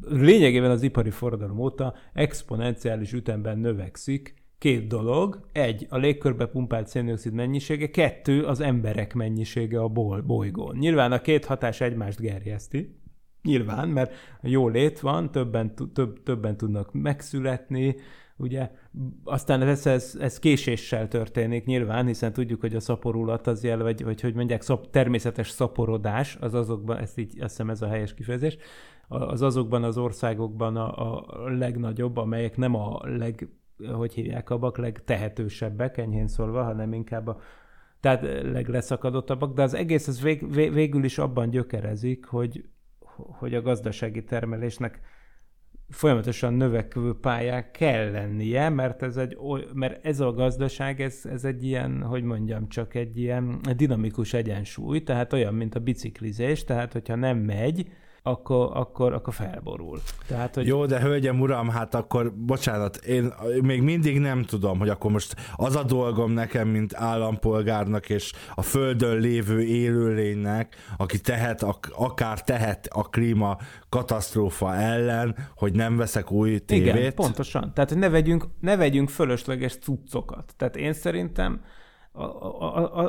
Speaker 4: lényegében az ipari forradalom óta exponenciális ütemben növekszik két dolog. Egy, a légkörbe pumpált széndiokszid mennyisége, kettő, az emberek mennyisége a bol- bolygón. Nyilván a két hatás egymást gerjeszti, Nyilván, mert jó lét van, többen, több, többen tudnak megszületni, ugye, aztán ez, ez, ez késéssel történik nyilván, hiszen tudjuk, hogy a szaporulat az jel, vagy, vagy hogy mondják, szap, természetes szaporodás, az azokban, ezt így, azt hiszem ez a helyes kifejezés, az azokban az országokban a, a legnagyobb, amelyek nem a leg, hogy hívják, abak legtehetősebbek, enyhén szólva, hanem inkább a tehát legleszakadottabbak, de az egész az vég, vég, végül is abban gyökerezik, hogy, hogy a gazdasági termelésnek folyamatosan növekvő pályán kell lennie, mert ez, egy, mert ez a gazdaság, ez, ez egy ilyen, hogy mondjam, csak egy ilyen dinamikus egyensúly, tehát olyan, mint a biciklizés, tehát hogyha nem megy, akkor, akkor, akkor felborul. Tehát, hogy...
Speaker 2: Jó, de hölgyem, uram, hát akkor, bocsánat, én még mindig nem tudom, hogy akkor most az a dolgom nekem, mint állampolgárnak és a földön lévő élőlénynek, aki tehet, akár tehet a klíma katasztrófa ellen, hogy nem veszek új tévét.
Speaker 4: Igen, pontosan. Tehát ne vegyünk, ne vegyünk fölösleges cuccokat. Tehát én szerintem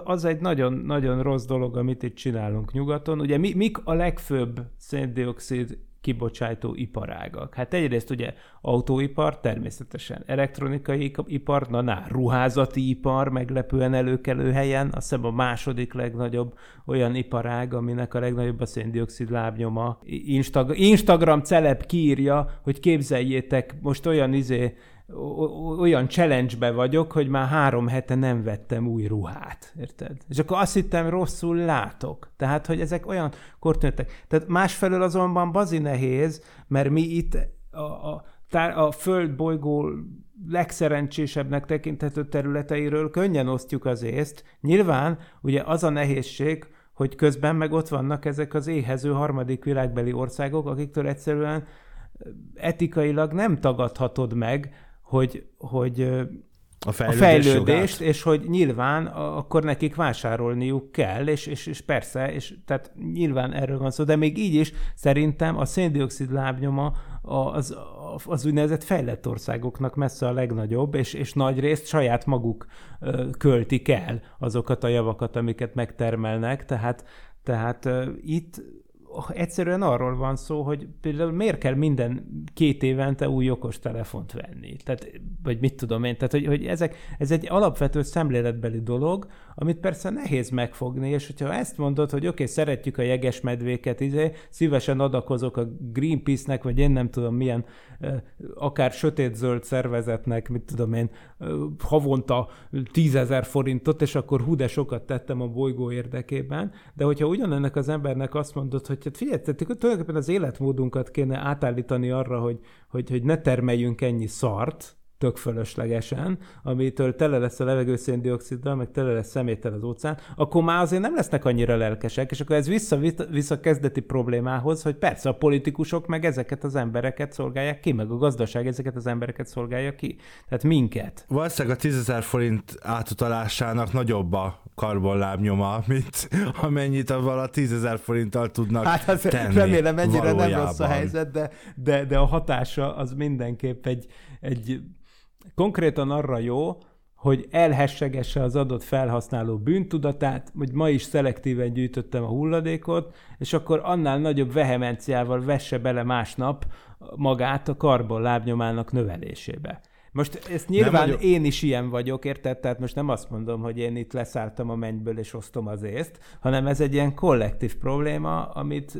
Speaker 4: az egy nagyon-nagyon rossz dolog, amit itt csinálunk nyugaton. Ugye mi, mik a legfőbb széndiokszid kibocsátó iparágak? Hát egyrészt ugye autóipar, természetesen elektronikai ipar, na, na ruházati ipar meglepően előkelő helyen, azt hiszem a második legnagyobb olyan iparág, aminek a legnagyobb a széndiokszid lábnyoma. Instag- Instagram celeb kiírja, hogy képzeljétek, most olyan izé olyan challenge-be vagyok, hogy már három hete nem vettem új ruhát, érted? És akkor azt hittem, rosszul látok. Tehát, hogy ezek olyan kortöntek. Tehát másfelől azonban bazi nehéz, mert mi itt a, a, a föld bolygó legszerencsésebbnek tekinthető területeiről könnyen osztjuk az észt. Nyilván ugye az a nehézség, hogy közben meg ott vannak ezek az éhező harmadik világbeli országok, akiktől egyszerűen etikailag nem tagadhatod meg, hogy, hogy
Speaker 2: a fejlődés a fejlődést,
Speaker 4: és hogy nyilván akkor nekik vásárolniuk kell, és, és, és persze, és tehát nyilván erről van szó, de még így is szerintem a széndiokszid lábnyoma az, az úgynevezett fejlett országoknak messze a legnagyobb, és, és nagy részt saját maguk költik el azokat a javakat, amiket megtermelnek, tehát, tehát itt egyszerűen arról van szó, hogy például miért kell minden két évente új okos telefont venni. Tehát, vagy mit tudom én, tehát hogy, hogy ezek, ez egy alapvető szemléletbeli dolog, amit persze nehéz megfogni, és hogyha ezt mondod, hogy oké, okay, szeretjük a jeges medvéket, izé, szívesen adakozok a Greenpeace-nek, vagy én nem tudom milyen, akár sötétzöld szervezetnek, mit tudom én, havonta tízezer forintot, és akkor hú, de sokat tettem a bolygó érdekében, de hogyha ugyanennek az embernek azt mondod, hogy hát figyelj, tulajdonképpen az életmódunkat kéne átállítani arra, hogy, hogy, hogy ne termeljünk ennyi szart, tök fölöslegesen, amitől tele lesz a levegő széndioksziddal, meg tele lesz szeméttel az óceán, akkor már azért nem lesznek annyira lelkesek, és akkor ez vissza, vissza kezdeti problémához, hogy persze a politikusok meg ezeket az embereket szolgálják ki, meg a gazdaság ezeket az embereket szolgálja ki. Tehát minket.
Speaker 2: Valószínűleg a 10 forint átutalásának nagyobb a karbonlábnyoma, mint amennyit avval a 10 forinttal tudnak Hát az tenni
Speaker 4: remélem ennyire valójában. nem rossz a helyzet, de, de, de a hatása az mindenképp egy, egy konkrétan arra jó, hogy elhessegesse az adott felhasználó bűntudatát, hogy ma is szelektíven gyűjtöttem a hulladékot, és akkor annál nagyobb vehemenciával vesse bele másnap magát a karbon lábnyomának növelésébe. Most ezt nyilván vagyok... én is ilyen vagyok, érted? Tehát most nem azt mondom, hogy én itt leszálltam a mennyből és osztom az észt, hanem ez egy ilyen kollektív probléma, amit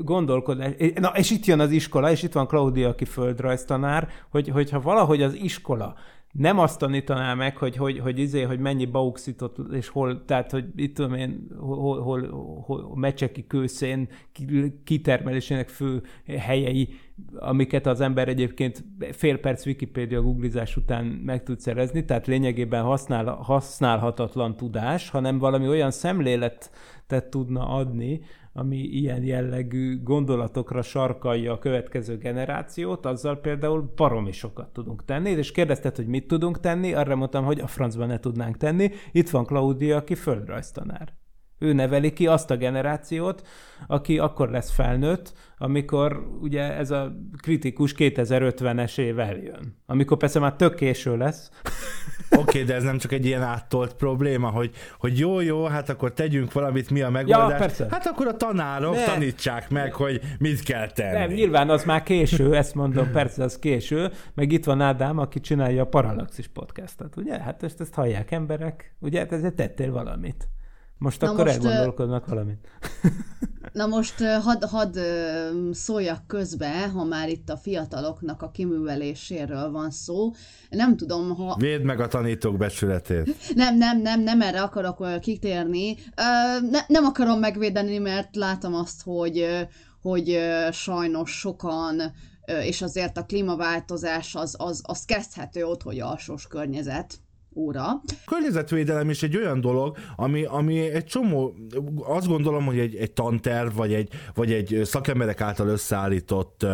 Speaker 4: gondolkodás... Na, és itt jön az iskola, és itt van Claudia, aki földrajztanár, hogy, hogyha valahogy az iskola nem azt tanítaná meg, hogy, hogy, hogy, izé, hogy mennyi bauxitot, és hol, tehát, hogy itt tudom én, hol, hol, hol mecseki kőszén kitermelésének fő helyei, amiket az ember egyébként fél perc Wikipédia googlizás után meg tud szerezni, tehát lényegében használ, használhatatlan tudás, hanem valami olyan szemléletet tudna adni, ami ilyen jellegű gondolatokra sarkalja a következő generációt, azzal például baromi sokat tudunk tenni, és kérdezted, hogy mit tudunk tenni, arra mondtam, hogy a francban ne tudnánk tenni. Itt van Claudia, aki földrajztanár. Ő neveli ki azt a generációt, aki akkor lesz felnőtt, amikor ugye ez a kritikus 2050-es év eljön. Amikor persze már tök késő lesz.
Speaker 2: Oké, okay, de ez nem csak egy ilyen áttolt probléma, hogy, hogy jó, jó, hát akkor tegyünk valamit, mi a megoldás. Ja, persze. Hát akkor a tanárok ne. tanítsák meg, hogy mit kell tenni.
Speaker 4: Nem, nyilván az már késő, ezt mondom, persze az késő. Meg itt van Ádám, aki csinálja a Parallaxis podcastot, ugye? Hát ezt, ezt hallják emberek, ugye? Hát ezért tettél valamit. Most Na akkor most, elgondolkodnak valamit.
Speaker 3: Na most hadd had szóljak közbe, ha már itt a fiataloknak a kiműveléséről van szó. Nem tudom, ha...
Speaker 2: Védd meg a tanítók becsületét.
Speaker 3: Nem, nem, nem, nem erre akarok kitérni. Ne, nem akarom megvédeni, mert látom azt, hogy, hogy sajnos sokan és azért a klímaváltozás az, az, az kezdhető ott, hogy alsós környezet óra.
Speaker 2: Környezetvédelem is egy olyan dolog, ami, ami egy csomó, azt gondolom, hogy egy, egy tanterv, vagy egy, vagy egy szakemberek által összeállított,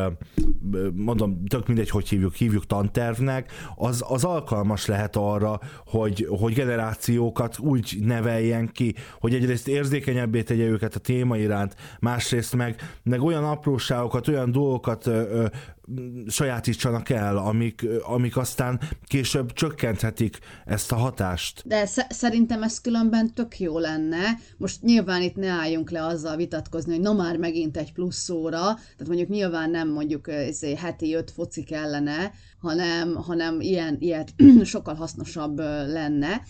Speaker 2: mondom, tök mindegy, hogy hívjuk, hívjuk tantervnek, az, az alkalmas lehet arra, hogy, hogy generációkat úgy neveljen ki, hogy egyrészt érzékenyebbé tegye őket a téma iránt, másrészt meg, meg olyan apróságokat, olyan dolgokat ö, ö, sajátítsanak el, amik, amik aztán később csökkenthetik ezt a hatást.
Speaker 3: De sz- szerintem ez különben tök jó lenne. Most nyilván itt ne álljunk le azzal vitatkozni, hogy na már megint egy plusz óra, tehát mondjuk nyilván nem mondjuk ez heti öt foci kellene, hanem, hanem ilyen, ilyet sokkal hasznosabb lenne.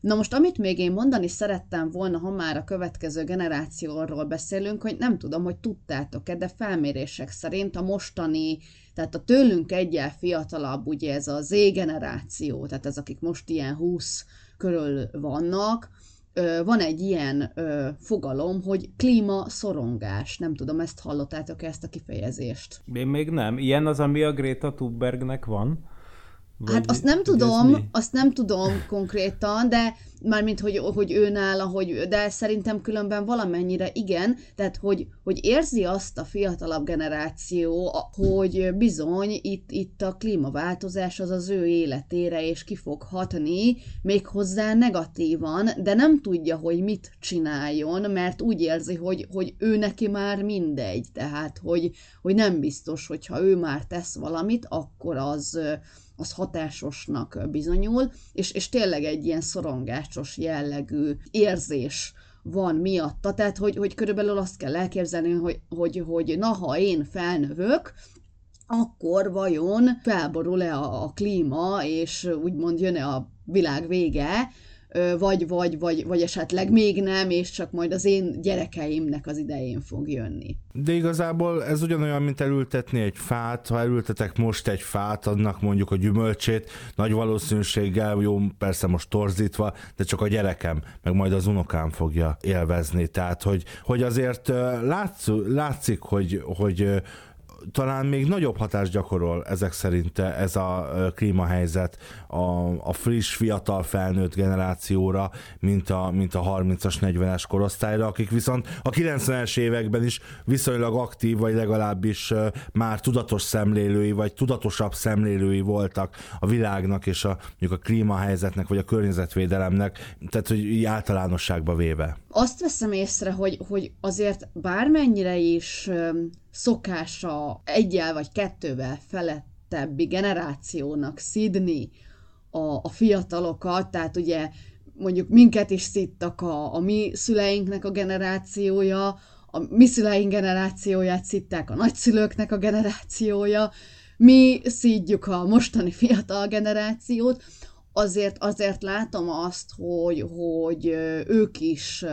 Speaker 3: Na most, amit még én mondani szerettem volna, ha már a következő generációról beszélünk, hogy nem tudom, hogy tudtátok-e, de felmérések szerint a mostani, tehát a tőlünk egyel fiatalabb, ugye ez a Z generáció, tehát ez akik most ilyen 20 körül vannak, van egy ilyen fogalom, hogy klímaszorongás. Nem tudom, ezt hallottátok ezt a kifejezést?
Speaker 4: Én még nem. Ilyen az, ami a Greta Thunbergnek van?
Speaker 3: Vagy, hát azt nem tudom, azt nem tudom konkrétan, de mármint, hogy, hogy ő nála, hogy, de szerintem különben valamennyire igen, tehát hogy, hogy érzi azt a fiatalabb generáció, hogy bizony itt, itt a klímaváltozás az az ő életére, és ki fog hatni, méghozzá negatívan, de nem tudja, hogy mit csináljon, mert úgy érzi, hogy, hogy ő neki már mindegy, tehát hogy, hogy nem biztos, hogyha ő már tesz valamit, akkor az az hatásosnak bizonyul, és, és tényleg egy ilyen szorongásos jellegű érzés van miatta, tehát hogy, hogy körülbelül azt kell elképzelni, hogy, hogy, hogy na, ha én felnövök, akkor vajon felborul-e a, a klíma, és úgymond jön-e a világ vége, vagy, vagy, vagy, vagy esetleg még nem, és csak majd az én gyerekeimnek az idején fog jönni.
Speaker 2: De igazából ez ugyanolyan, mint elültetni egy fát. Ha elültetek most egy fát, annak mondjuk a gyümölcsét, nagy valószínűséggel, jó, persze most torzítva, de csak a gyerekem, meg majd az unokám fogja élvezni. Tehát, hogy, hogy azért látsz, látszik, hogy, hogy talán még nagyobb hatást gyakorol ezek szerint ez a klímahelyzet a, a friss, fiatal felnőtt generációra, mint a, mint a 30-as, 40-es korosztályra, akik viszont a 90-es években is viszonylag aktív, vagy legalábbis már tudatos szemlélői, vagy tudatosabb szemlélői voltak a világnak és a, mondjuk a klímahelyzetnek, vagy a környezetvédelemnek, tehát hogy így általánosságba véve.
Speaker 3: Azt veszem észre, hogy, hogy azért bármennyire is szokása egyel vagy kettővel felettebbi generációnak szidni a, a fiatalokat, tehát ugye mondjuk minket is szittak a, a mi szüleinknek a generációja, a mi szüleink generációját szitták a nagyszülőknek a generációja, mi szídjuk a mostani fiatal generációt, azért, azért látom azt, hogy, hogy ők is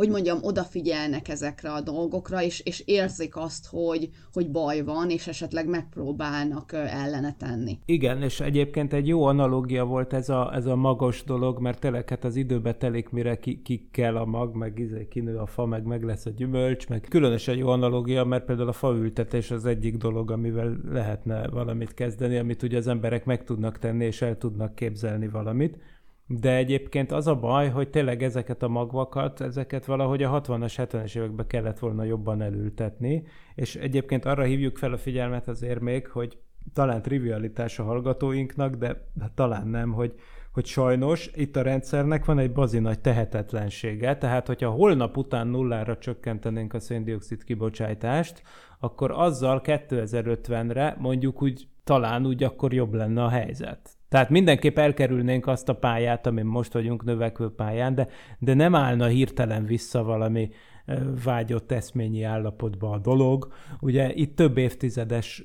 Speaker 3: hogy mondjam, odafigyelnek ezekre a dolgokra, és, és érzik azt, hogy, hogy baj van, és esetleg megpróbálnak ellene tenni.
Speaker 4: Igen, és egyébként egy jó analógia volt ez a, ez a magos dolog, mert tényleg hát az időbe telik, mire ki, ki kell a mag, meg izé, kinő a fa, meg meg lesz a gyümölcs, meg különösen jó analógia, mert például a faültetés az egyik dolog, amivel lehetne valamit kezdeni, amit ugye az emberek meg tudnak tenni, és el tudnak képzelni valamit. De egyébként az a baj, hogy tényleg ezeket a magvakat, ezeket valahogy a 60-as, 70-es években kellett volna jobban elültetni, és egyébként arra hívjuk fel a figyelmet azért még, hogy talán trivialitás a hallgatóinknak, de, de talán nem, hogy, hogy sajnos itt a rendszernek van egy bazi nagy tehetetlensége, tehát hogyha holnap után nullára csökkentenénk a széndiokszid kibocsátást, akkor azzal 2050-re mondjuk úgy talán úgy akkor jobb lenne a helyzet. Tehát mindenképp elkerülnénk azt a pályát, amin most vagyunk növekvő pályán, de, de nem állna hirtelen vissza valami vágyott eszményi állapotba a dolog. Ugye itt több évtizedes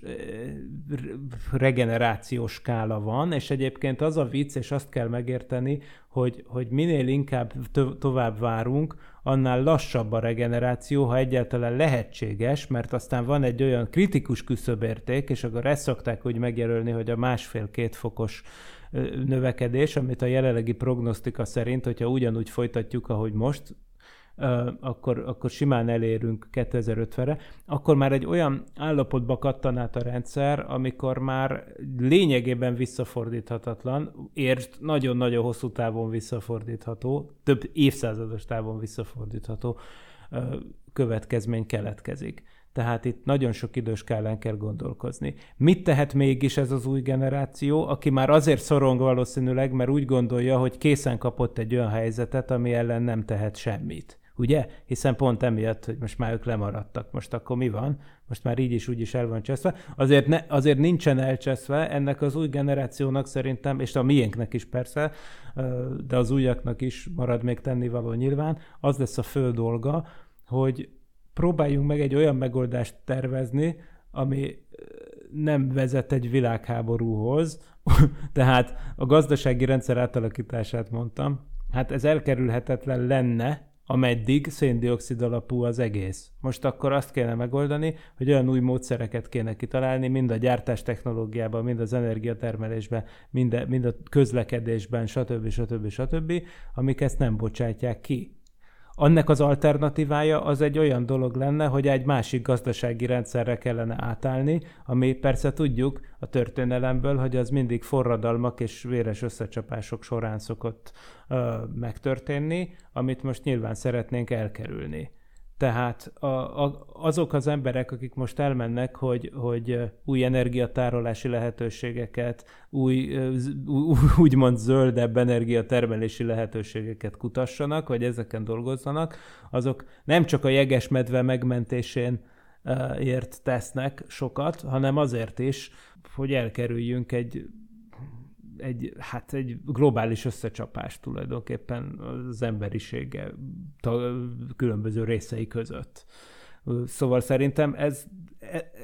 Speaker 4: regenerációs skála van, és egyébként az a vicc, és azt kell megérteni, hogy, hogy minél inkább to- tovább várunk, annál lassabb a regeneráció, ha egyáltalán lehetséges, mert aztán van egy olyan kritikus küszöbérték, és akkor ezt szokták úgy megjelölni, hogy a másfél-két fokos növekedés, amit a jelenlegi prognosztika szerint, hogyha ugyanúgy folytatjuk, ahogy most, akkor, akkor simán elérünk 2050-re, akkor már egy olyan állapotba kattan a rendszer, amikor már lényegében visszafordíthatatlan, ért nagyon-nagyon hosszú távon visszafordítható, több évszázados távon visszafordítható következmény keletkezik. Tehát itt nagyon sok idős kellene kell gondolkozni. Mit tehet mégis ez az új generáció, aki már azért szorong valószínűleg, mert úgy gondolja, hogy készen kapott egy olyan helyzetet, ami ellen nem tehet semmit. Ugye? Hiszen pont emiatt, hogy most már ők lemaradtak. Most akkor mi van? Most már így is úgy is el van cseszve. Azért, ne, azért nincsen elcseszve, ennek az új generációnak szerintem, és a miénknek is persze, de az újaknak is marad még tennivaló nyilván, az lesz a fő dolga, hogy próbáljunk meg egy olyan megoldást tervezni, ami nem vezet egy világháborúhoz, tehát a gazdasági rendszer átalakítását mondtam, hát ez elkerülhetetlen lenne, ameddig széndiokszid alapú az egész. Most akkor azt kéne megoldani, hogy olyan új módszereket kéne kitalálni, mind a gyártás technológiában, mind az energiatermelésben, mind a, mind a közlekedésben, stb. stb. stb., amik ezt nem bocsátják ki. Annak az alternatívája az egy olyan dolog lenne, hogy egy másik gazdasági rendszerre kellene átállni, ami persze tudjuk a történelemből, hogy az mindig forradalmak és véres összecsapások során szokott ö, megtörténni, amit most nyilván szeretnénk elkerülni. Tehát a, a, azok az emberek, akik most elmennek, hogy, hogy új energiatárolási lehetőségeket, új, úgymond zöldebb energiatermelési lehetőségeket kutassanak, vagy ezeken dolgozzanak, azok nem csak a jeges medve megmentésén ért tesznek sokat, hanem azért is, hogy elkerüljünk egy egy, hát egy globális összecsapás tulajdonképpen az emberisége különböző részei között. Szóval szerintem ez,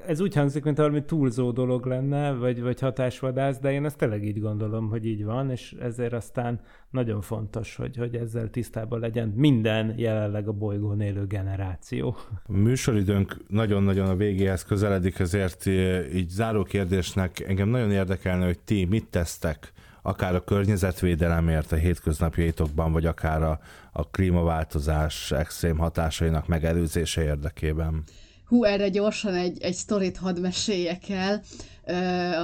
Speaker 4: ez úgy hangzik, mint valami túlzó dolog lenne, vagy, vagy hatásvadász, de én ezt tényleg így gondolom, hogy így van, és ezért aztán nagyon fontos, hogy, hogy ezzel tisztában legyen minden jelenleg a bolygón élő generáció.
Speaker 2: A műsoridőnk nagyon-nagyon a végéhez közeledik, ezért így záró kérdésnek engem nagyon érdekelne, hogy ti mit tesztek akár a környezetvédelemért a hétköznapjaitokban, vagy akár a, a klímaváltozás extrém hatásainak megelőzése érdekében.
Speaker 3: Hú, erre gyorsan egy, egy sztorit hadd meséljek el.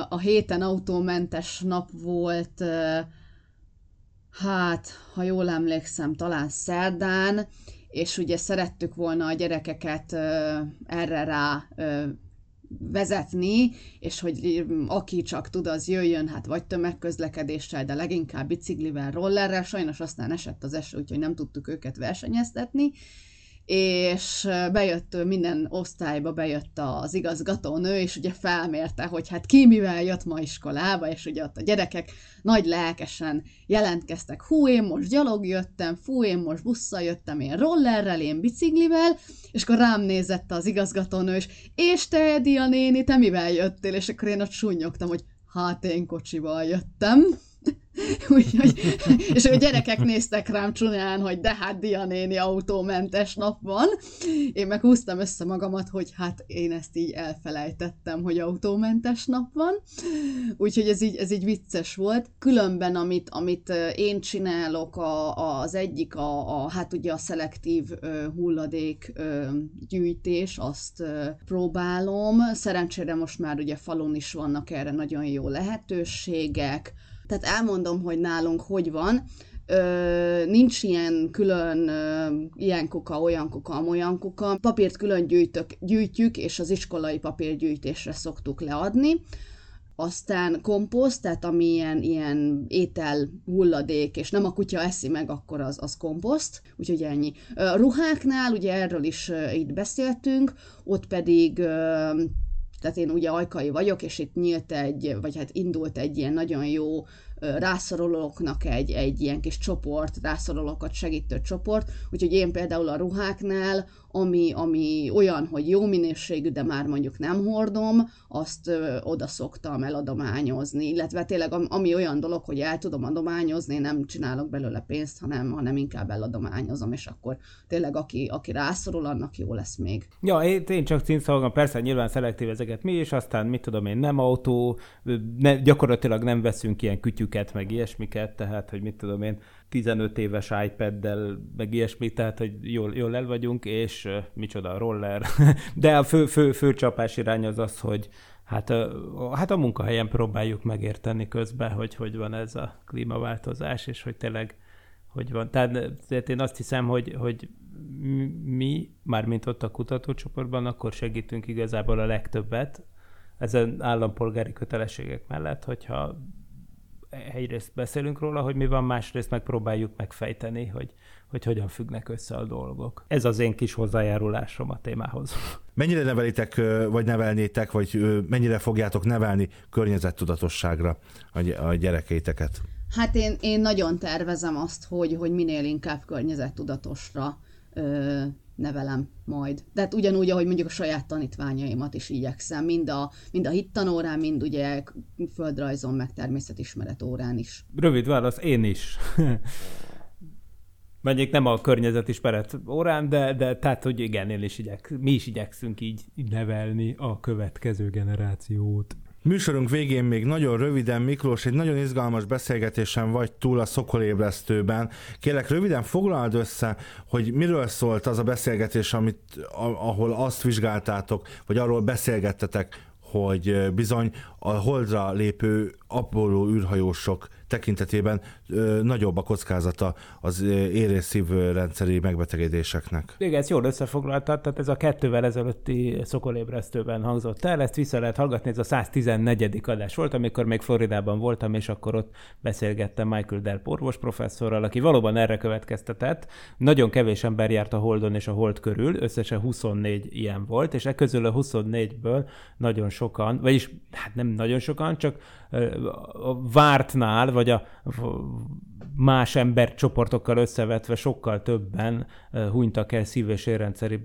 Speaker 3: A héten autómentes nap volt, hát, ha jól emlékszem, talán szerdán, és ugye szerettük volna a gyerekeket erre rá vezetni, és hogy aki csak tud, az jöjjön, hát vagy tömegközlekedéssel, de leginkább biciklivel, rollerrel, sajnos aztán esett az eső, úgyhogy nem tudtuk őket versenyeztetni, és bejött minden osztályba, bejött az igazgatónő, és ugye felmérte, hogy hát ki mivel jött ma iskolába, és ugye ott a gyerekek nagy lelkesen jelentkeztek, hú, én most gyalog jöttem, fú, én most busszal jöttem, én rollerrel, én biciklivel, és akkor rám nézett az igazgatónő, és és te, Edia néni, te mivel jöttél? És akkor én ott súnyogtam, hogy hát én kocsival jöttem. Úgyhogy, és a gyerekek néztek rám csúnyán, hogy de hát Dia néni autómentes nap van. Én meg húztam össze magamat, hogy hát én ezt így elfelejtettem, hogy autómentes nap van. Úgyhogy ez így, ez így vicces volt. Különben, amit, amit én csinálok, a, az egyik a, a, hát ugye a szelektív hulladék gyűjtés, azt próbálom. Szerencsére most már ugye falun is vannak erre nagyon jó lehetőségek tehát elmondom, hogy nálunk hogy van. Ö, nincs ilyen külön ö, ilyen kuka, olyan kuka, olyan kuka. Papírt külön gyűjtök, gyűjtjük, és az iskolai papírgyűjtésre szoktuk leadni. Aztán komposzt, tehát ami ilyen, ilyen étel hulladék, és nem a kutya eszi meg, akkor az, az komposzt, úgyhogy ennyi. Ö, ruháknál, ugye erről is itt beszéltünk, ott pedig ö, tehát én ugye ajkai vagyok, és itt nyílt egy, vagy hát indult egy ilyen nagyon jó rászorulóknak egy, egy ilyen kis csoport, rászorulókat segítő csoport, úgyhogy én például a ruháknál, ami, ami olyan, hogy jó minőségű, de már mondjuk nem hordom, azt ö, oda szoktam eladományozni, illetve tényleg ami olyan dolog, hogy el tudom adományozni, nem csinálok belőle pénzt, hanem, hanem inkább eladományozom, és akkor tényleg aki, aki rászorul, annak jó lesz még.
Speaker 4: Ja, én, csak cinszolgom, persze nyilván szelektív ezeket mi, és aztán mit tudom én, nem autó, ne, gyakorlatilag nem veszünk ilyen kütyű iPad-jüket, meg ilyesmiket, tehát, hogy mit tudom én, 15 éves iPad-del, meg ilyesmi, tehát, hogy jól, jól el vagyunk, és uh, micsoda a roller. De a fő, fő, fő csapás irány az az, hogy hát, hát a munkahelyen próbáljuk megérteni közben, hogy hogy van ez a klímaváltozás, és hogy tényleg hogy van. Tehát én azt hiszem, hogy, hogy mi, mármint ott a kutatócsoportban, akkor segítünk igazából a legtöbbet ezen állampolgári kötelességek mellett, hogyha egyrészt beszélünk róla, hogy mi van, másrészt megpróbáljuk megfejteni, hogy, hogy hogyan függnek össze a dolgok. Ez az én kis hozzájárulásom a témához.
Speaker 2: Mennyire nevelitek, vagy nevelnétek, vagy mennyire fogjátok nevelni környezettudatosságra a gyerekeiteket?
Speaker 3: Hát én, én nagyon tervezem azt, hogy, hogy minél inkább környezettudatosra ö, nevelem majd. Tehát ugyanúgy, ahogy mondjuk a saját tanítványaimat is igyekszem, mind a, mind a hittanórán, mind ugye földrajzon, meg természetismeret órán is.
Speaker 4: Rövid válasz, én is. Mondjuk nem a környezetismeret órán, de, de tehát, hogy igen, én is igyek, mi is igyekszünk így nevelni a következő generációt.
Speaker 2: Műsorunk végén még nagyon röviden, Miklós, egy nagyon izgalmas beszélgetésen vagy túl a szokolébresztőben. Kérlek, röviden foglald össze, hogy miről szólt az a beszélgetés, amit, ahol azt vizsgáltátok, vagy arról beszélgettetek, hogy bizony a holdra lépő Apollo űrhajósok tekintetében ö, nagyobb a kockázata az érészív rendszeri megbetegedéseknek.
Speaker 4: Igen, ezt jól összefoglaltad, tehát ez a kettővel ezelőtti szokolébresztőben hangzott el, ezt vissza lehet hallgatni, ez a 114. adás volt, amikor még Floridában voltam, és akkor ott beszélgettem Michael Delp orvos professzorral, aki valóban erre következtetett. Nagyon kevés ember járt a Holdon és a Hold körül, összesen 24 ilyen volt, és e közül a 24-ből nagyon sokan, vagyis hát nem nagyon sokan, csak a vártnál, vagy a más embercsoportokkal összevetve sokkal többen hunytak el szív- és érrendszeri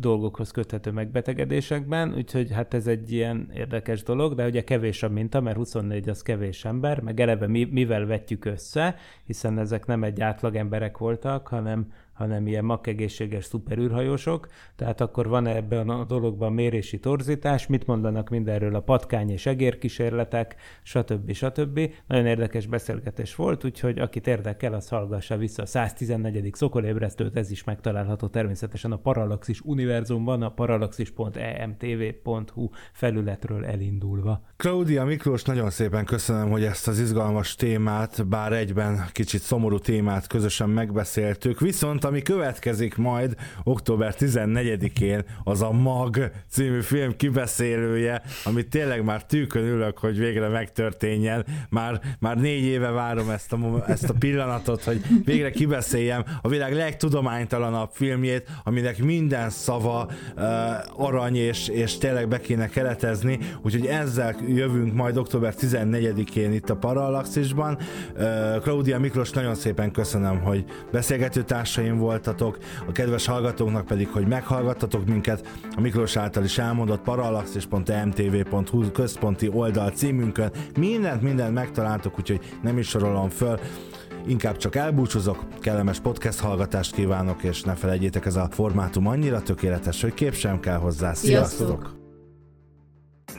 Speaker 4: dolgokhoz köthető megbetegedésekben, úgyhogy hát ez egy ilyen érdekes dolog, de ugye kevés a minta, mert 24 az kevés ember, meg eleve mi, mivel vetjük össze, hiszen ezek nem egy átlag emberek voltak, hanem hanem ilyen makegészséges szuperűrhajósok, tehát akkor van -e ebben a dologban mérési torzítás, mit mondanak mindenről a patkány és egérkísérletek, stb. stb. Nagyon érdekes beszélgetés volt, úgyhogy akit érdekel, az hallgassa vissza a 114. szokolébresztőt, ez is megtalálható természetesen a Parallaxis univerzumban, a parallaxis.emtv.hu felületről elindulva.
Speaker 2: Claudia Miklós, nagyon szépen köszönöm, hogy ezt az izgalmas témát, bár egyben kicsit szomorú témát közösen megbeszéltük, viszont ami következik majd október 14-én, az a Mag című film kibeszélője, amit tényleg már tűkön ülök, hogy végre megtörténjen. Már, már négy éve várom ezt a, ezt a pillanatot, hogy végre kibeszéljem a világ legtudománytalanabb filmjét, aminek minden szava uh, arany, és, és tényleg be kéne keretezni, úgyhogy ezzel jövünk majd október 14-én itt a Parallaxisban. Uh, Claudia Miklós, nagyon szépen köszönöm, hogy beszélgető társaim voltatok, a kedves hallgatóknak pedig, hogy meghallgattatok minket a Miklós által is elmondott parallaxis.mtv.hu központi oldal címünkön. Mindent, mindent megtaláltok, úgyhogy nem is sorolom föl inkább csak elbúcsúzok, kellemes podcast hallgatást kívánok, és ne felejtjétek, ez a formátum annyira tökéletes, hogy kép sem kell hozzá. Sziasztok! Sziasztok!